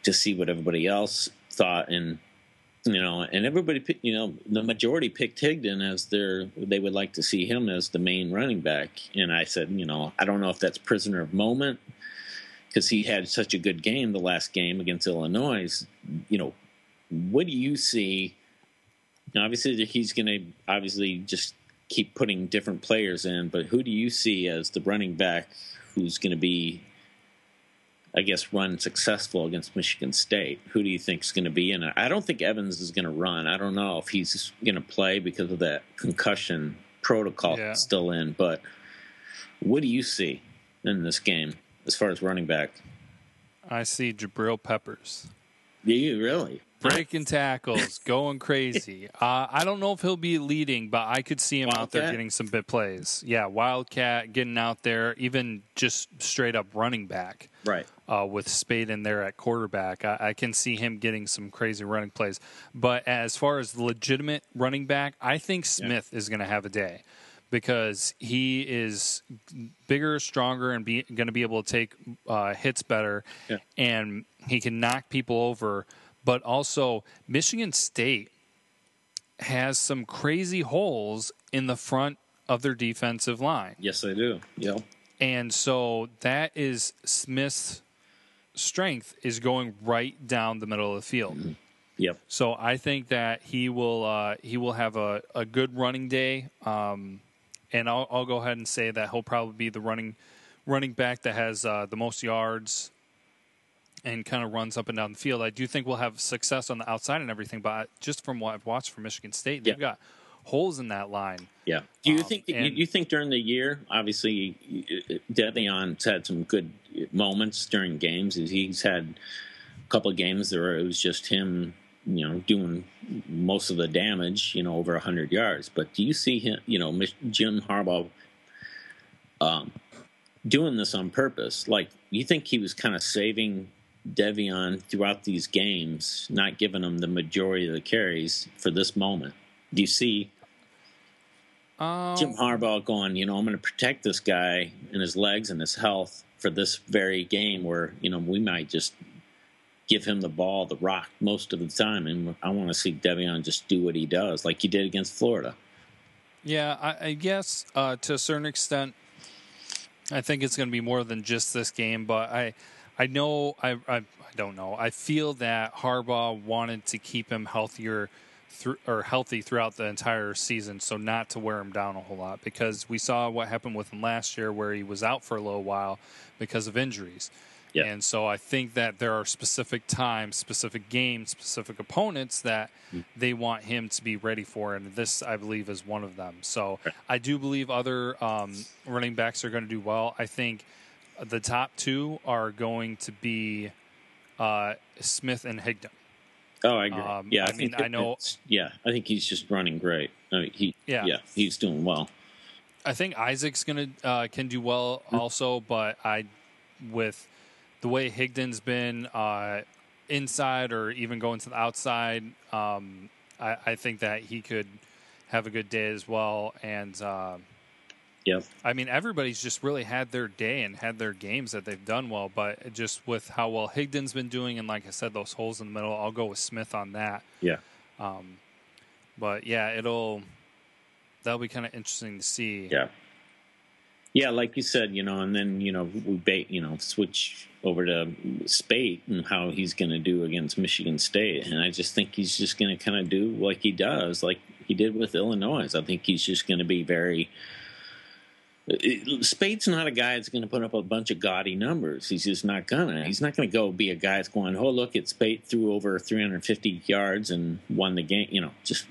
to see what everybody else thought. And you know, and everybody, you know, the majority picked Higdon as their, they would like to see him as the main running back. And I said, you know, I don't know if that's prisoner of moment because he had such a good game the last game against Illinois. You know, what do you see? Obviously, he's going to obviously just keep putting different players in, but who do you see as the running back who's going to be I guess, run successful against Michigan State. Who do you think is going to be in it? I don't think Evans is going to run. I don't know if he's going to play because of that concussion protocol yeah. still in. But what do you see in this game as far as running back? I see Jabril Peppers. Do you really? Breaking tackles, going crazy. Uh, I don't know if he'll be leading, but I could see him Wildcat? out there getting some bit plays. Yeah, Wildcat getting out there, even just straight up running back. Right. Uh, with Speight in there at quarterback, I, I, can see him getting some crazy running plays. But as far as legitimate running back, I think Smith yeah. is going to have a day because he is bigger, stronger, and going to be able to take uh, hits better, yeah. and he can knock people over but also Michigan State has some crazy holes in the front of their defensive line. Yes, they do. Yep. And so that is Smith's strength is going right down the middle of the field. Mm-hmm. Yep. So I think that he will uh, he will have a, a good running day, um, and I'll, I'll go ahead and say that he'll probably be the running running back that has uh, the most yards and kind of runs up and down the field. I do think we'll have success on the outside and everything, but just from what I've watched from Michigan State, they've yeah. got holes in that line. Yeah. Do you um, think and, you think during the year, obviously, De'Veon's had some good moments during games. He's had a couple of games where it was just him, you know, doing most of the damage, you know, over hundred yards. But do you see him, you know, Jim Harbaugh, um, doing this on purpose? Like, you think he was kind of saving De'Veon throughout these games, not giving him the majority of the carries for this moment? Do you see um, Jim Harbaugh going, you know, I'm going to protect this guy and his legs and his health for this very game where, you know, we might just give him the ball, the rock most of the time. And I want to see De'Veon just do what he does, like he did against Florida. Yeah, I, I guess uh, to a certain extent, I think it's going to be more than just this game, but I I know I, I, I don't know. I feel that Harbaugh wanted to keep him healthier through or healthy throughout the entire season, so not to wear him down a whole lot because we saw what happened with him last year where he was out for a little while because of injuries. Yeah. And so I think that there are specific times, specific games, specific opponents that mm. they want him to be ready for, and this I believe is one of them. So I do believe other um, running backs are going to do well. I think the top two are going to be uh, Smith and Higdon. Oh, I agree. Um, yeah, I, I mean, I know. Yeah, I think he's just running great. I mean, he, yeah. yeah, he's doing well. I think Isaac's gonna uh, can do well mm-hmm. also, but I with the way Higdon's been uh, inside or even going to the outside, um, I, I, think that he could have a good day as well. And uh, Yep. I mean, everybody's just really had their day and had their games that they've done well, but just with how well Higdon's been doing, and like I said, those holes in the middle, I'll go with Smith on that. Yeah. Um, but yeah, it'll that'll be kind of interesting to see. Yeah. Yeah, like you said, you know, and then you know we bait, you know, switch over to Speight and how he's going to do against Michigan State, and I just think he's just going to kind of do like he does, like he did with Illinois. I think he's just going to be very Speight's not a guy that's going to put up a bunch of gaudy numbers. He's just not gonna. He's not going to go be a guy that's going, oh look, it's Speight threw over 350 yards and won the game. You know, just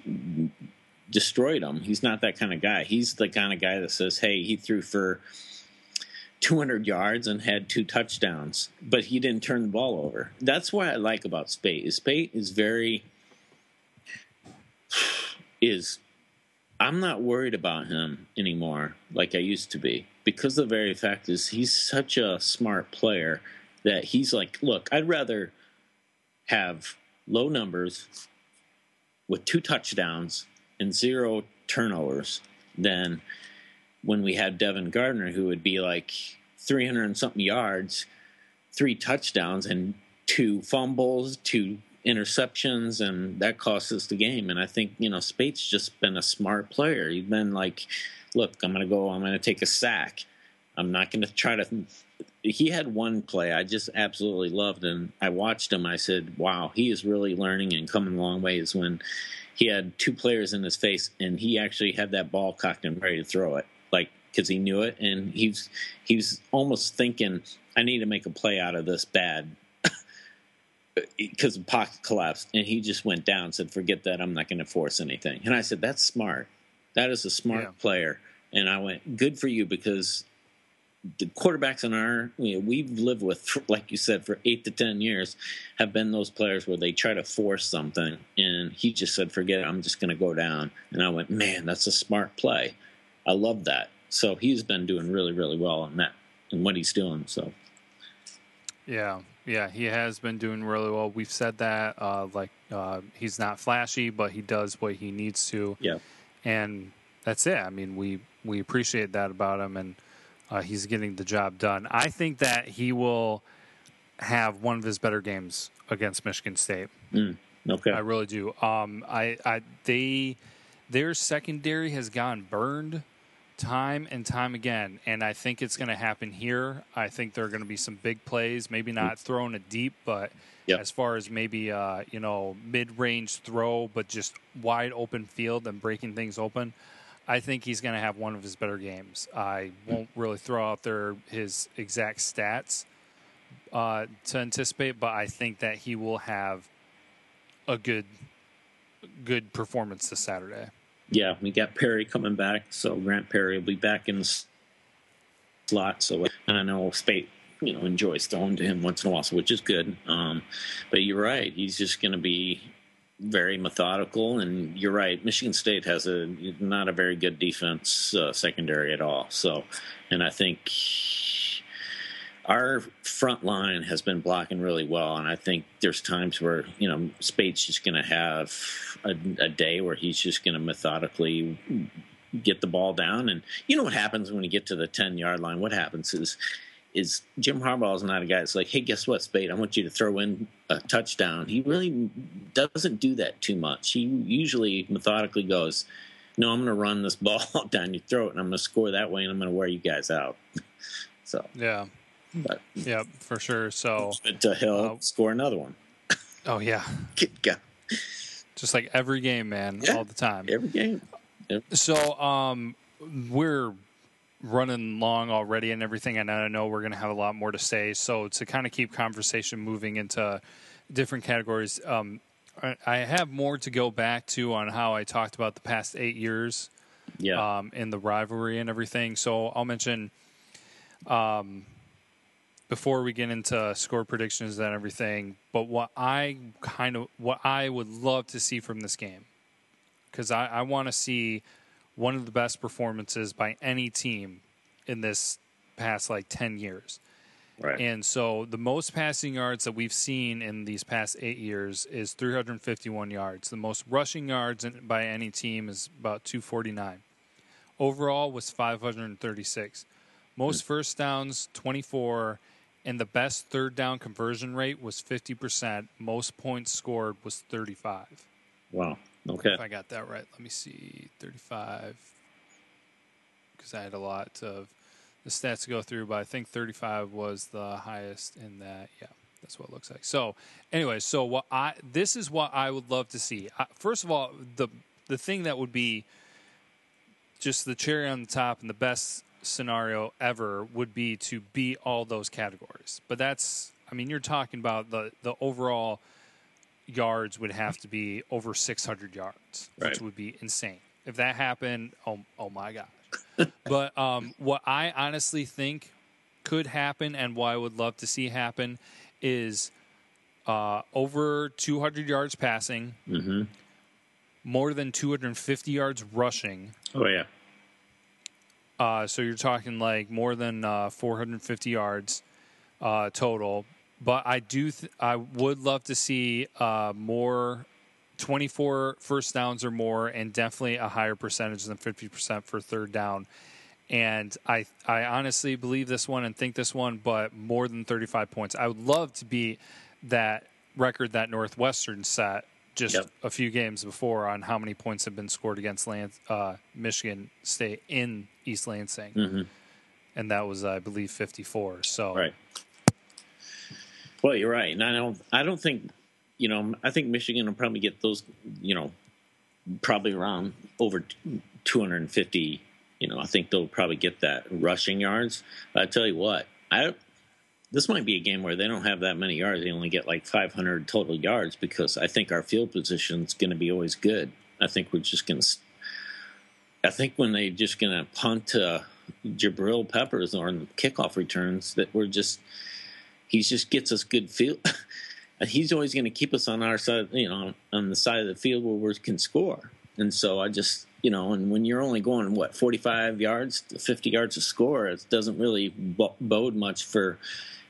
destroyed him. He's not that kind of guy. He's the kind of guy that says, hey, he threw for 200 yards and had two touchdowns, but he didn't turn the ball over. That's what I like about Spade. Speight is very is I'm not worried about him anymore like I used to be because the very fact is he's such a smart player that he's like, look, I'd rather have low numbers with two touchdowns and zero turnovers than when we had Devin Gardner, who would be like 300 and something yards, three touchdowns, and two fumbles, two interceptions, and that cost us the game. And I think, you know, Speight's just been a smart player. He's been like, look, I'm going to go, I'm going to take a sack. I'm not going to try to. He had one play I just absolutely loved, and I watched him. I said, wow, he is really learning and coming a long ways when he had two players in his face, and he actually had that ball cocked and ready to throw it, like because he knew it, and he's he was almost thinking, I need to make a play out of this bad because the pocket collapsed, and he just went down. Said, "Forget that. I'm not going to force anything." And I said, "That's smart. That is a smart Yeah. player." And I went, "Good for you," because the quarterbacks in our you know, we've lived with, like you said, for eight to ten years, have been those players where they try to force something, and he just said, "Forget it. I'm just going to go down." And I went, "Man, that's a smart play. I love that." So he's been doing really, really well in that and what he's doing. So Yeah, yeah, he has been doing really well. We've said that, uh, like uh, he's not flashy, but he does what he needs to, yeah, and that's it. I mean, we we appreciate that about him, and uh, he's getting the job done. I think that he will have one of his better games against Michigan State. okay, I really do. Um, I, I, they, their secondary has gone burned time and time again, and I think it's going to happen here. I think there are going to be some big plays, maybe not throwing it deep, but Yep. as far as maybe uh, you know mid-range throw, but just wide open field and breaking things open. I think he's going to have one of his better games. I won't really throw out there his exact stats uh, to anticipate, but I think that he will have a good good performance this Saturday. Yeah, we got Perry coming back, so Grant Perry will be back in the slot. So, and I know Speight, you know, enjoys throwing to him once in a while, so which is good. Um, but you're right; he's just going to be very methodical. And you're right; Michigan State has a not a very good defense uh, secondary at all. So, and I think our front line has been blocking really well, and I think there's times where you know Speight's just going to have a, a day where he's just going to methodically get the ball down, and you know what happens when you get to the ten yard line? What happens is is Jim Harbaugh is not a guy that's like, hey, guess what, Speight? I want you to throw in a touchdown. He really doesn't do that too much. He usually methodically goes, no, I'm going to run this ball down your throat, and I'm going to score that way, and I'm going to wear you guys out. So, Yeah, but yeah, for sure. So, uh, he'll Uh, score another one. oh yeah, go just like every game, man, Yeah. all the time. every game. So, um, we're running long already and everything, and I know we're going to have a lot more to say. So, to kind of keep conversation moving into different categories, um, I I have more to go back to on how I talked about the past eight years Yeah, um, in the rivalry and everything. So I'll mention um, before we get into score predictions and everything. But what I kind of what I would love to see from this game, because I, I want to see one of the best performances by any team in this past like ten years. right. And so the most passing yards that we've seen in these past eight years is 351 yards. The most rushing yards by any team is about 249. Overall was 536. Most hmm. first downs 24, and the best third down conversion rate was 50%. Most points scored was 35. wow. Okay. If I got that right, let me see. 35. Because I had a lot of the stats to go through, but I think 35 was the highest in that. Yeah, that's what it looks like. So, anyway, so what I this is what I would love to see. I, first of all, the the thing that would be just the cherry on the top and the best scenario ever would be to beat all those categories. But that's, I mean, you're talking about the the overall yards would have to be over 600 yards, Right. which would be insane. If that happened, oh, oh my gosh. but um, what I honestly think could happen and what I would love to see happen is uh, over 200 yards passing, hmm more than 250 yards rushing. Oh yeah. Uh, so you're talking like more than uh, 450 yards uh, total. But I do, th- I would love to see uh, more 24 first downs or more, and definitely a higher percentage than 50% for third down. And I, I honestly believe this one and think this one, but more than 35 points. I would love to beat that record that Northwestern set just Yep. a few games before on how many points have been scored against Lance, uh, Michigan State in East Lansing, Mhm. and that was, I believe, 54. So Right. Well, you're right, and I don't. I don't think. You know, I think Michigan will probably get those. You know, probably around over 250. You know, I think they'll probably get that rushing yards. I tell you what, I this might be a game where they don't have that many yards. They only get like 500 total yards because I think our field position is going to be always good. I think we're just going to. I think when they just going to punt uh, Jabril Peppers the kickoff returns, that we're just he just gets us good field. He's always going to keep us on our side, you know, on the side of the field where we can score. And so I just, you know, and when you're only going what 45 yards, 50 yards to score, it doesn't really bode much for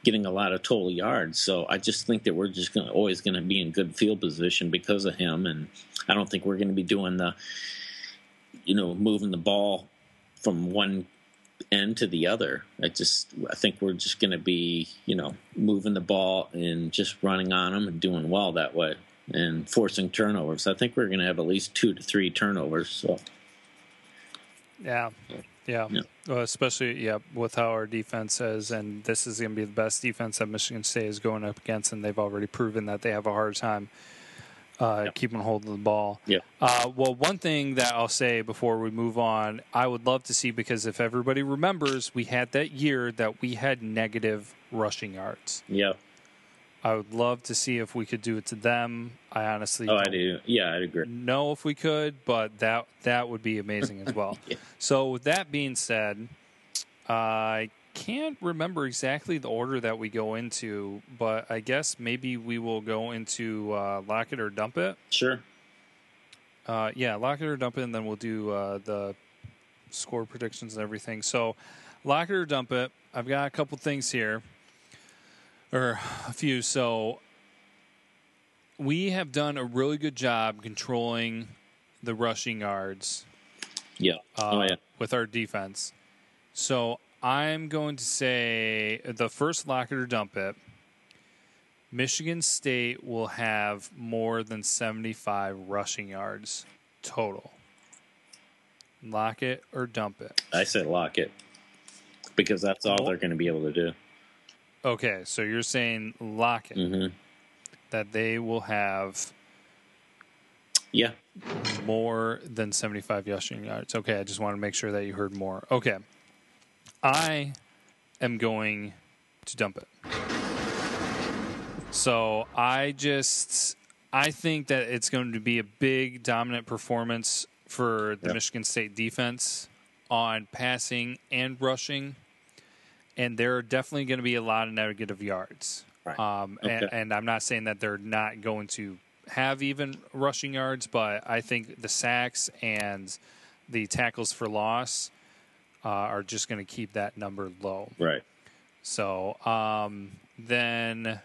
getting a lot of total yards. So I just think that we're just going to always going to be in good field position because of him, and I don't think we're going to be doing the, you know, moving the ball from one end to the other. I just I think we're just going to be you know moving the ball and just running on them and doing well that way and forcing turnovers. I think we're going to have at least two to three turnovers. So Yeah, yeah. Yeah. Well, especially yeah, with how our defense is, and this is going to be the best defense that Michigan State is going up against, and they've already proven that they have a hard time uh, Yep. keeping hold of the ball. yeah, Uh, well, one thing that I'll say before we move on, I would love to see because if everybody remembers, we had that year that we had negative rushing yards. yeah. I would love to see if we could do it to them. I honestly Oh, I don't. Yeah, I agree. know if we could, but that that would be amazing as well. Yeah. So with that being said, I can't remember exactly the order that we go into, but I guess maybe we will go into uh, lock it or dump it. Sure. Uh, yeah, lock it or dump it, and then we'll do uh, the score predictions and everything. So, lock it or dump it. I've got a couple things here, or a few. So, we have done a really good job controlling the rushing yards Yeah. uh, oh yeah. with our defense. So, I'm going to say the first lock it or dump it. Michigan State will have more than 75 rushing yards total. Lock it or dump it. I said lock it because that's all Well- they're going to be able to do. Okay, so you're saying lock it hmm that they will have Yeah. more than 75 rushing yards. Okay, I just want to make sure that you heard more. Okay. I am going to dump it. So I just I think that it's going to be a big dominant performance for the Yep. Michigan State defense on passing and rushing. And there are definitely going to be a lot of negative yards. Right. Um, and, and I'm not saying that they're not going to have even rushing yards, but I think the sacks and the tackles for loss uh, are just going to keep that number low. Right. So um, then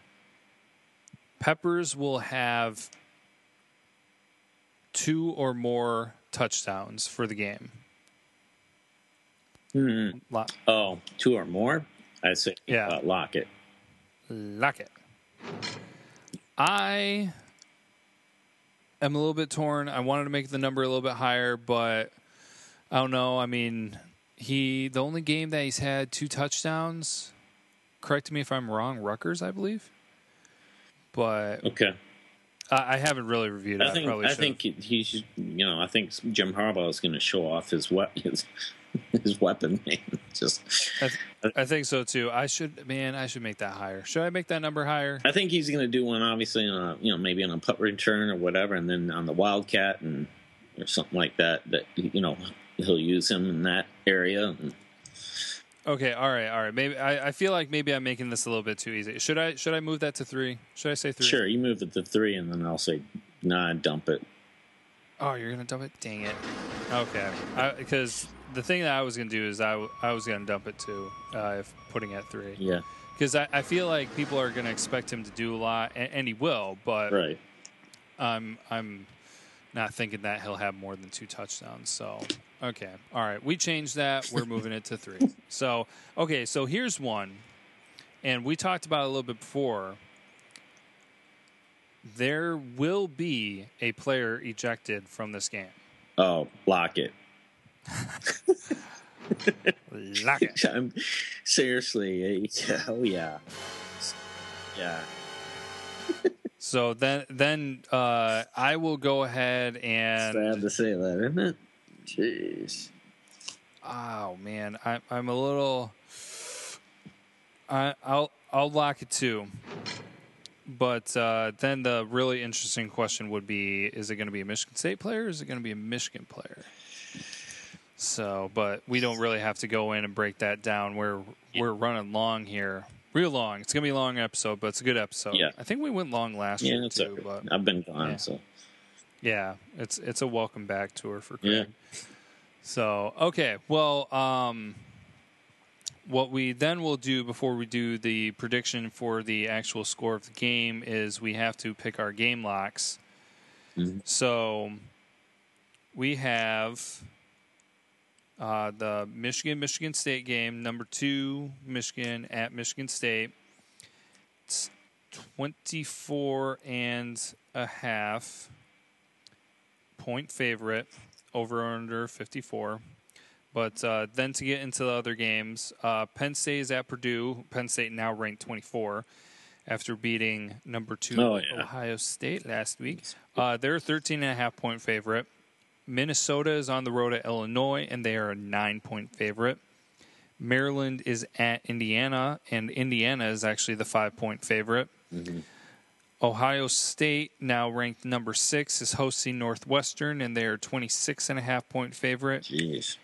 Peppers will have two or more touchdowns for the game. Mhm. Lo- Oh, two or more. I say Yeah. uh, lock it. Lock it. I am a little bit torn. I wanted to make the number a little bit higher, but I don't know. I mean, he the only game that he's had two touchdowns. Correct me if I'm wrong. Rutgers, I believe. But Okay. I, I haven't really reviewed it. I think probably I think he- he. You know, I think Jim Harbaugh is going to show off his we- his his weapon. Man. Just, I, th- I think so too. I should, man, I should make that higher. Should I make that number higher? I think he's going to do one. Obviously, on a, you know, maybe on a punt return or whatever, and then on the Wildcat and or something like that. That you know, he'll use him in that area. And, Okay, all right, all right. Maybe I, I feel like maybe I'm making this a little bit too easy. Should I should I move that to three? Should I say three? sure, you move it to three, and then I'll say, nah, dump it. Oh, you're gonna dump it? Dang it. Okay, because the thing that I was gonna do is I, w- I was gonna dump it too, uh, if putting at three. Yeah. Because I, I feel like people are gonna expect him to do a lot, and, and he will, but Right. I'm I'm not thinking that he'll have more than two touchdowns. So okay, all right, we changed that. We're moving it to three. So okay, so here's one, and we talked about it a little bit before. There will be a player ejected from this game. Oh, lock it. Lock it. I'm seriously. eh, Oh yeah. Yeah. So then, then uh, I will go ahead and. Sad to say that, isn't it? Jeez. oh man, I, I'm a little. I, I'll I'll lock it too. But uh, then the really interesting question would be: Is it going to be a Michigan State player? or Is it going to be a Michigan player? So, but we don't really have to go in and break that down. We're we're running long here, real long. It's going to be a long episode, but it's a good episode. Yeah. I think we went long last Yeah, year too, okay. but I've been gone, Yeah. so yeah, it's it's a welcome back tour for Craig. Yeah. So okay, well, um, what we then will do before we do the prediction for the actual score of the game is we have to pick our game locks. Mhm. So we have uh, the Michigan Michigan State game, number two, Michigan at Michigan State. It's 24 and a half point favorite over under 54. But uh, then to get into the other games, uh, Penn State is at Purdue. Penn State now ranked 24 after beating number two Oh, yeah. Ohio State last week. Uh, they're a 13 and a half point favorite. Minnesota is on the road at Illinois, and they are a nine point favorite. Maryland is at Indiana, and Indiana is actually the five point favorite. Ohio State, now ranked number six, is hosting Northwestern, and they are 26 and a half point favorite. jeez.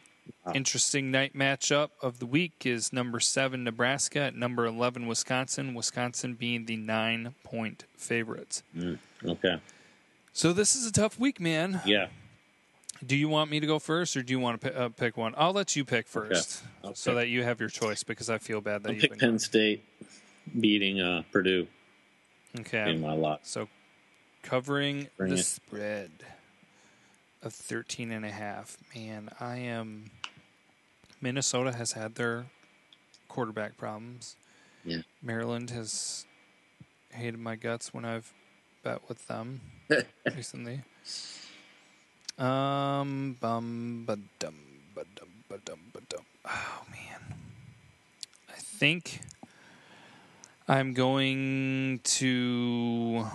Interesting night matchup of the week is number seven Nebraska at number 11 Wisconsin. Wisconsin being the nine point favorite. Mm, okay. So this is a tough week, man. Yeah. Do you want me to go first, or do you want to pick, uh, pick one? I'll let you pick first, Okay. so that you have your choice. Because I feel bad that I'll you've pick been Penn State beating uh, Purdue okay. in my lot. So covering Bring the it. spread of 13 and a half. Man, I am Minnesota has had their quarterback problems. Yeah. Maryland has hated my guts when I've bet with them recently. Um bum ba dum ba dum ba dum ba dum. Oh man. I think I'm going to.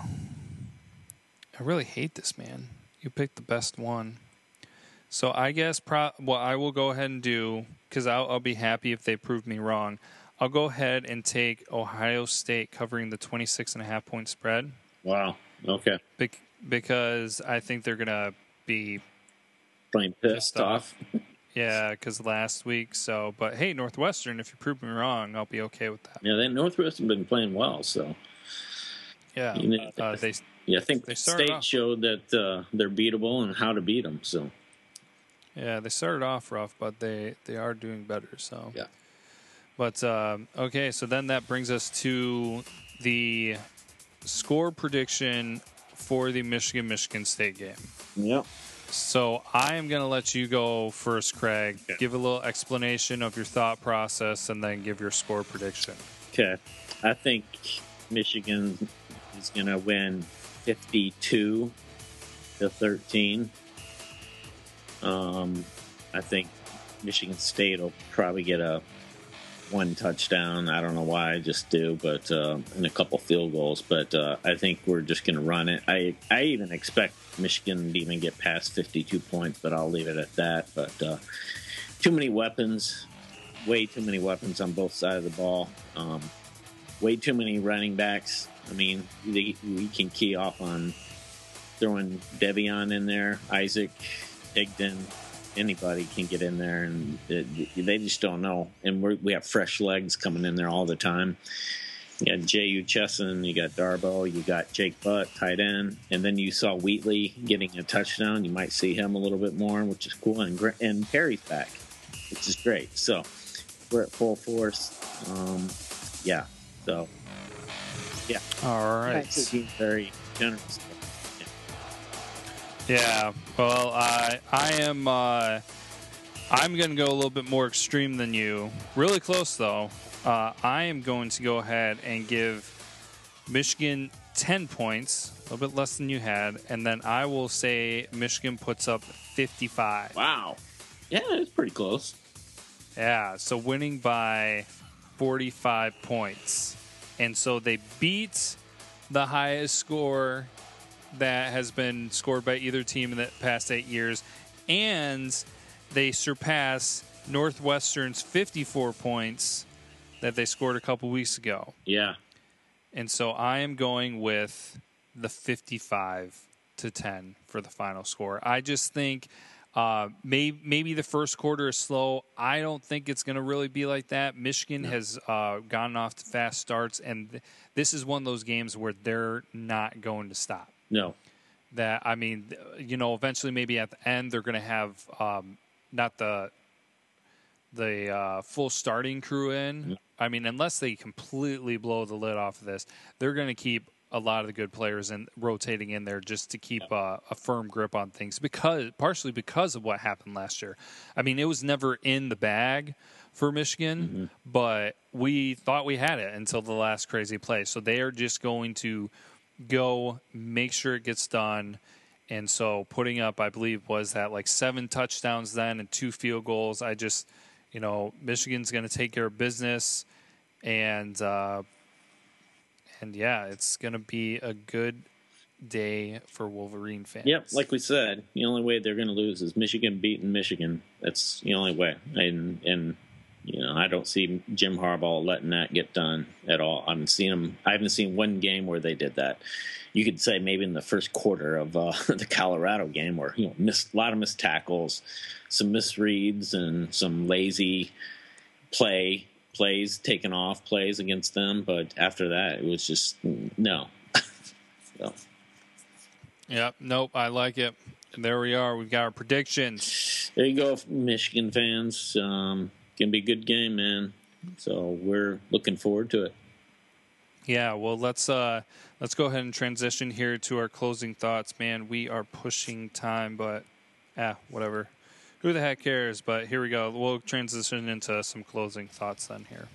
I really hate this, man. You picked the best one. So I guess pro- what I will go ahead and do, because I'll, I'll be happy if they prove me wrong, I'll go ahead and take Ohio State covering the 26 and a half point spread Wow. Okay. bec- because I think they're going to be, Playing pissed, Pissed off. yeah, because last week. So, but hey, Northwestern, if you prove me wrong, I'll be okay with that. Yeah, they Northwestern been playing well, so Yeah. You know, Uh, they yeah, I think They State off- showed that uh, they're beatable and how to beat them. So Yeah, they started off rough, but they they are doing better. So Yeah. But um, okay, so then that brings us to the score prediction for the Michigan Michigan State game. yeah, So I am going to let you go first, Craig. Okay. Give a little explanation of your thought process, and then give your score prediction. okay. I think Michigan is going to win fifty-two to thirteen. Um, I think Michigan State will probably get a one touchdown. I don't know why, I just do, but uh, and a couple field goals. But uh, I think we're just going to run it. I I even expect Michigan to even get past fifty-two points, but I'll leave it at that. But uh, too many weapons, way too many weapons on both sides of the ball. Um, way too many running backs. I mean, they, we can key off on throwing De'Veon in there, Isaac, Higdon, anybody can get in there, and it, they just don't know. And we're, we have fresh legs coming in there all the time. you got Jehu Chesson, you got Darboh, you got Jake Butt, tight end, and then you saw Wheatley getting a touchdown. You might see him a little bit more, which is cool. And and Perry's back, which is great. So we're at full force. Um, yeah. So yeah. All right. Very generous. Yeah. Well, I I am. Uh, I'm going to go a little bit more extreme than you. Really close though. Uh, I am going to go ahead and give Michigan 10 points, a little bit less than you had, and then I will say Michigan puts up 55. Wow. Yeah, it's pretty close. Yeah, so winning by 45 points. And so they beat the highest score that has been scored by either team in the past eight years, and they surpass Northwestern's 54 points that they scored a couple weeks ago. Yeah. And so I am going with the 55 to 10 for the final score. I just think uh, may, maybe the first quarter is slow. I don't think it's going to really be like that. Michigan no. has uh, gotten off to fast starts, and th- this is one of those games where they're not going to stop. No. That, I mean, you know, eventually maybe at the end they're going to have um, not the the uh, full starting crew in. I mean, unless they completely blow the lid off of this, they're going to keep a lot of the good players and rotating in there just to keep uh, a firm grip on things because partially because of what happened last year. I mean, it was never in the bag for Michigan, mm-hmm. but we thought we had it until the last crazy play. So they are just going to go make sure it gets done. And so putting up, I believe, was that like seven touchdowns then and two field goals. I just you know, Michigan's going to take care of business, and uh, and yeah, it's going to be a good day for Wolverine fans. Yep, like we said, the only way they're going to lose is Michigan beating Michigan. That's the only way, and and you know, I don't see Jim Harbaugh letting that get done at all. I haven't seen him. I haven't seen one game where they did that. You could say maybe in the first quarter of uh, the Colorado game, where you know, missed a lot of missed tackles, some misreads, and some lazy play plays taken off plays against them. But after that, it was just no. so. Yep. Nope. I like it. there we are. We've got our predictions. There you go, Michigan fans. Um, gonna be a good game, man. So we're looking forward to it. Yeah, well, let's uh, let's go ahead and transition here to our closing thoughts. Man, we are pushing time, but ah, whatever. Who the heck cares? But here we go. We'll transition into some closing thoughts then here.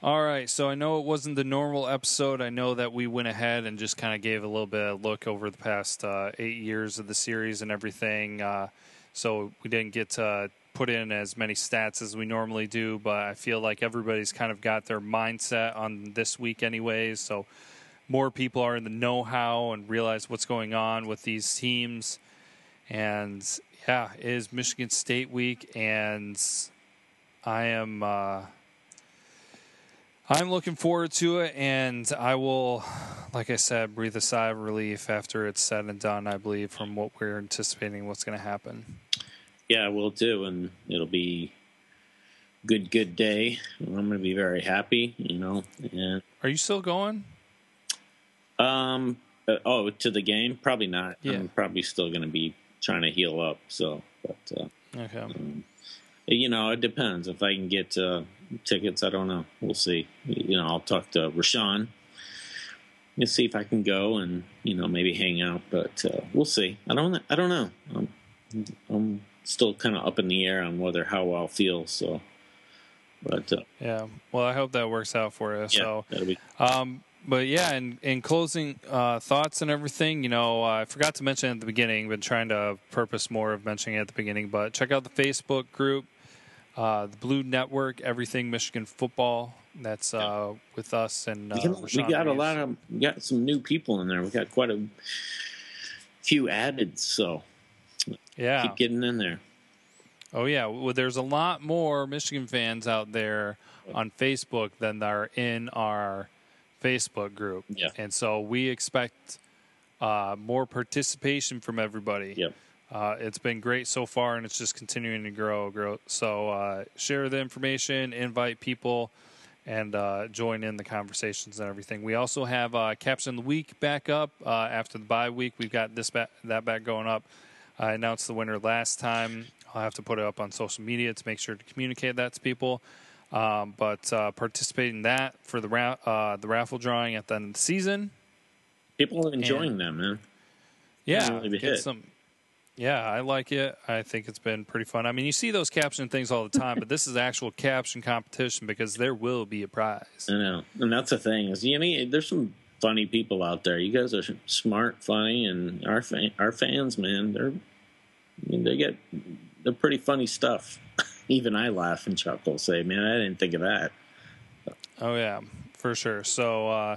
All right, so I know it wasn't the normal episode. I know that we went ahead and just kind of gave a little bit of look over the past uh, eight years of the series and everything. Uh, so we didn't get to put in as many stats as we normally do, but I feel like everybody's kind of got their mindset on this week, anyways. So more people are in the know-how and realize what's going on with these teams. And yeah, it is Michigan State week, and I am. Uh, I'm looking forward to it, and I will, like I said, breathe a sigh of relief after it's said and done. I believe from what we're anticipating, what's going to happen. Yeah, we'll do, and it'll be good, good day. I'm going to be very happy, you know. And are you still going? Um. Uh, oh, to the game? Probably not. Yeah. I'm probably still going to be trying to heal up. So, but uh, okay. Um, you know, it depends. If I can get uh, tickets, I don't know. We'll see. You know, I'll talk to Rashawn and see if I can go and you know maybe hang out. But uh, we'll see. I don't. I don't know. I'm, I'm still kind of up in the air on whether how I'll feel. So, but uh, yeah. Well, I hope that works out for you. Yeah, so, be- um, but yeah, in, in closing uh, thoughts and everything, you know, uh, I forgot to mention at the beginning, been trying to purpose more of mentioning it at the beginning, but check out the Facebook group, uh, the Blue Network, Everything Michigan Football. That's uh, with us and we, uh, we got a lot of we got some new people in there. We got quite a few added, so yeah, keep getting in there. Oh yeah, well, there's a lot more Michigan fans out there on Facebook than are in our Facebook group. Yeah. And so we expect uh, more participation from everybody. Yep. Uh, it's been great so far, and it's just continuing to grow. Grow. So uh, share the information, invite people, and uh, join in the conversations and everything. We also have uh, Caption of the Week back up uh, after the bye week. We've got this back, that back going up. I announced the winner last time. I'll have to put it up on social media to make sure to communicate that to people. Um, but uh, participate in that for the ra- uh, the raffle drawing at the end of the season. People are enjoying them, man. Yeah, Really get hit. some. Yeah, I like it. I think it's been pretty fun. I mean, you see those caption things all the time, but this is actual caption competition because there will be a prize. I know, and that's the thing is, you know, there's some funny people out there. You guys are smart, funny, and our fan, our fans, man, they're I mean, they get they're pretty funny stuff. Even I laugh and chuckle, say, "Man, I didn't think of that." Oh yeah, for sure. So uh,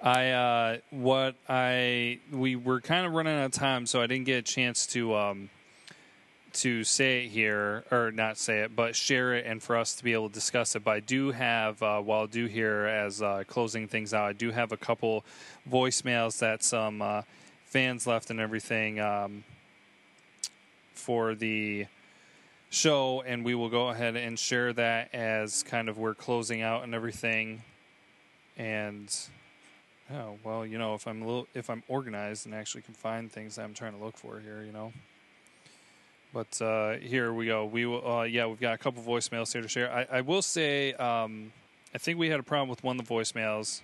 I uh, what I we were kind of running out of time, so I didn't get a chance to um, to say it here or not say it, but share it and for us to be able to discuss it. But I do have uh, while I do here as uh, closing things out, I do have a couple voicemails that some uh, fans left and everything um, for the show, and we will go ahead and share that as kind of we're closing out and everything. And oh well, you know, if I'm a little, if I'm organized and actually can find things that I'm trying to look for here, you know. But uh, here we go. We will, uh, yeah, we've got a couple voicemails here to share. I, I will say, um, I think we had a problem with one of the voicemails,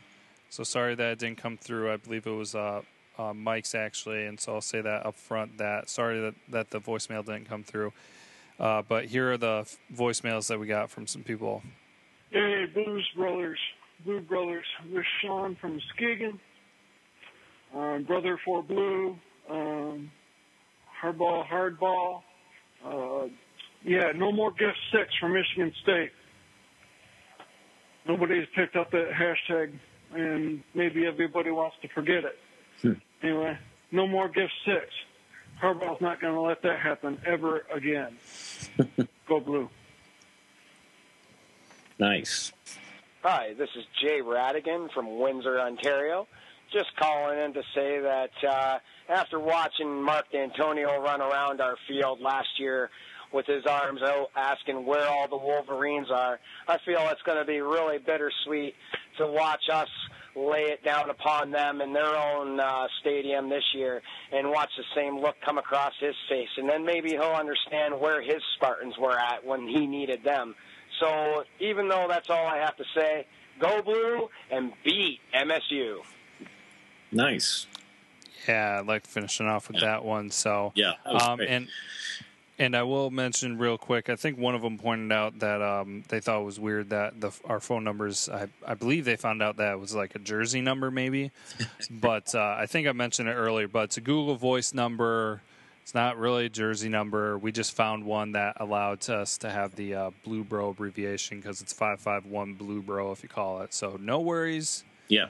so sorry that it didn't come through. I believe it was uh, uh, Mike's actually, and so I'll say that up front. That sorry that that the voicemail didn't come through. Uh, but here are the voicemails that we got from some people. Hey, Blues Brothers, Blue Brothers. Is Sean from Muskegon. Um, brother for Blue. Um, hardball, hardball. Uh, yeah, no more gift six from Michigan State. Nobody's picked up that hashtag, and maybe everybody wants to forget it. Hmm. Anyway, no more gift six. Harbaugh's not going to let that happen ever again. Go Blue. Nice. Hi, this is Jay Radigan from Windsor, Ontario. Just calling in to say that uh, after watching Mark Dantonio run around our field last year with his arms out asking where all the Wolverines are, I feel it's going to be really bittersweet to watch us lay it down upon them in their own uh, stadium this year and watch the same look come across his face. And then maybe he'll understand where his Spartans were at when he needed them. So even though that's all I have to say, go blue and beat MSU. Nice. Yeah, I'd like finishing off with that one. So Yeah. um, and and I will mention real quick. I think one of them pointed out that um, they thought it was weird that the our phone numbers. I I believe they found out that it was like a Jersey number, maybe. but uh, I think I mentioned it earlier. But it's a Google Voice number. It's not really a Jersey number. We just found one that allowed us to have the uh, Blue Bro abbreviation because it's five five one Blue Bro if you call it. So no worries. yeah.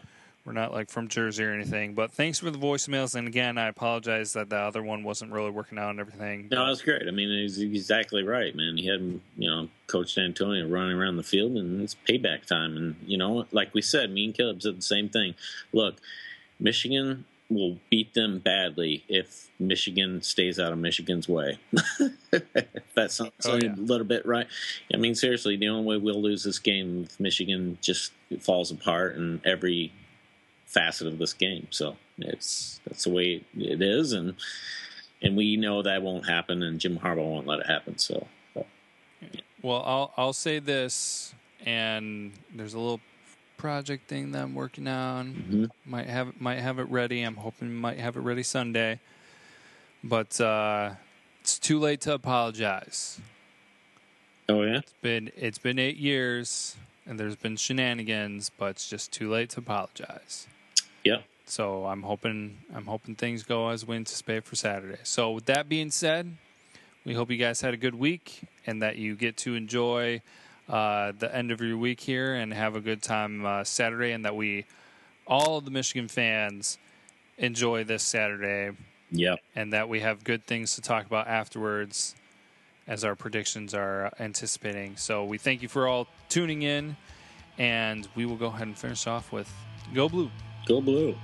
We're not like from Jersey or anything. But thanks for the voicemails. And again, I apologize that the other one wasn't really working out and everything. No, that's great. I mean, he's exactly right, man. He had, you know, Coach Dantonio running around the field, and it's payback time. And you know, like we said, me and Caleb said the same thing. Look, Michigan will beat them badly if Michigan stays out of Michigan's way. if that sounds Oh, yeah. a little bit right. I mean, seriously, the only way we'll lose this game if Michigan just falls apart in every facet of this game. So it's that's the way it is, and and we know that won't happen, and Jim Harbaugh won't let it happen. So Well, I'll I'll say this, and there's a little project thing that I'm working on. Mhm. Might have might have it ready. I'm hoping might have it ready Sunday. But uh, it's too late to apologize. oh yeah, It's been it's been eight years, and there's been shenanigans, but it's just too late to apologize. yeah, So I'm hoping I'm hoping things go as we anticipate for Saturday. So with that being said, we hope you guys had a good week and that you get to enjoy uh, the end of your week here and have a good time uh, Saturday, and that we all of the Michigan fans enjoy this Saturday yeah. and that we have good things to talk about afterwards as our predictions are anticipating. So we thank you for all tuning in, and we will go ahead and finish off with Go Blue. Go blue.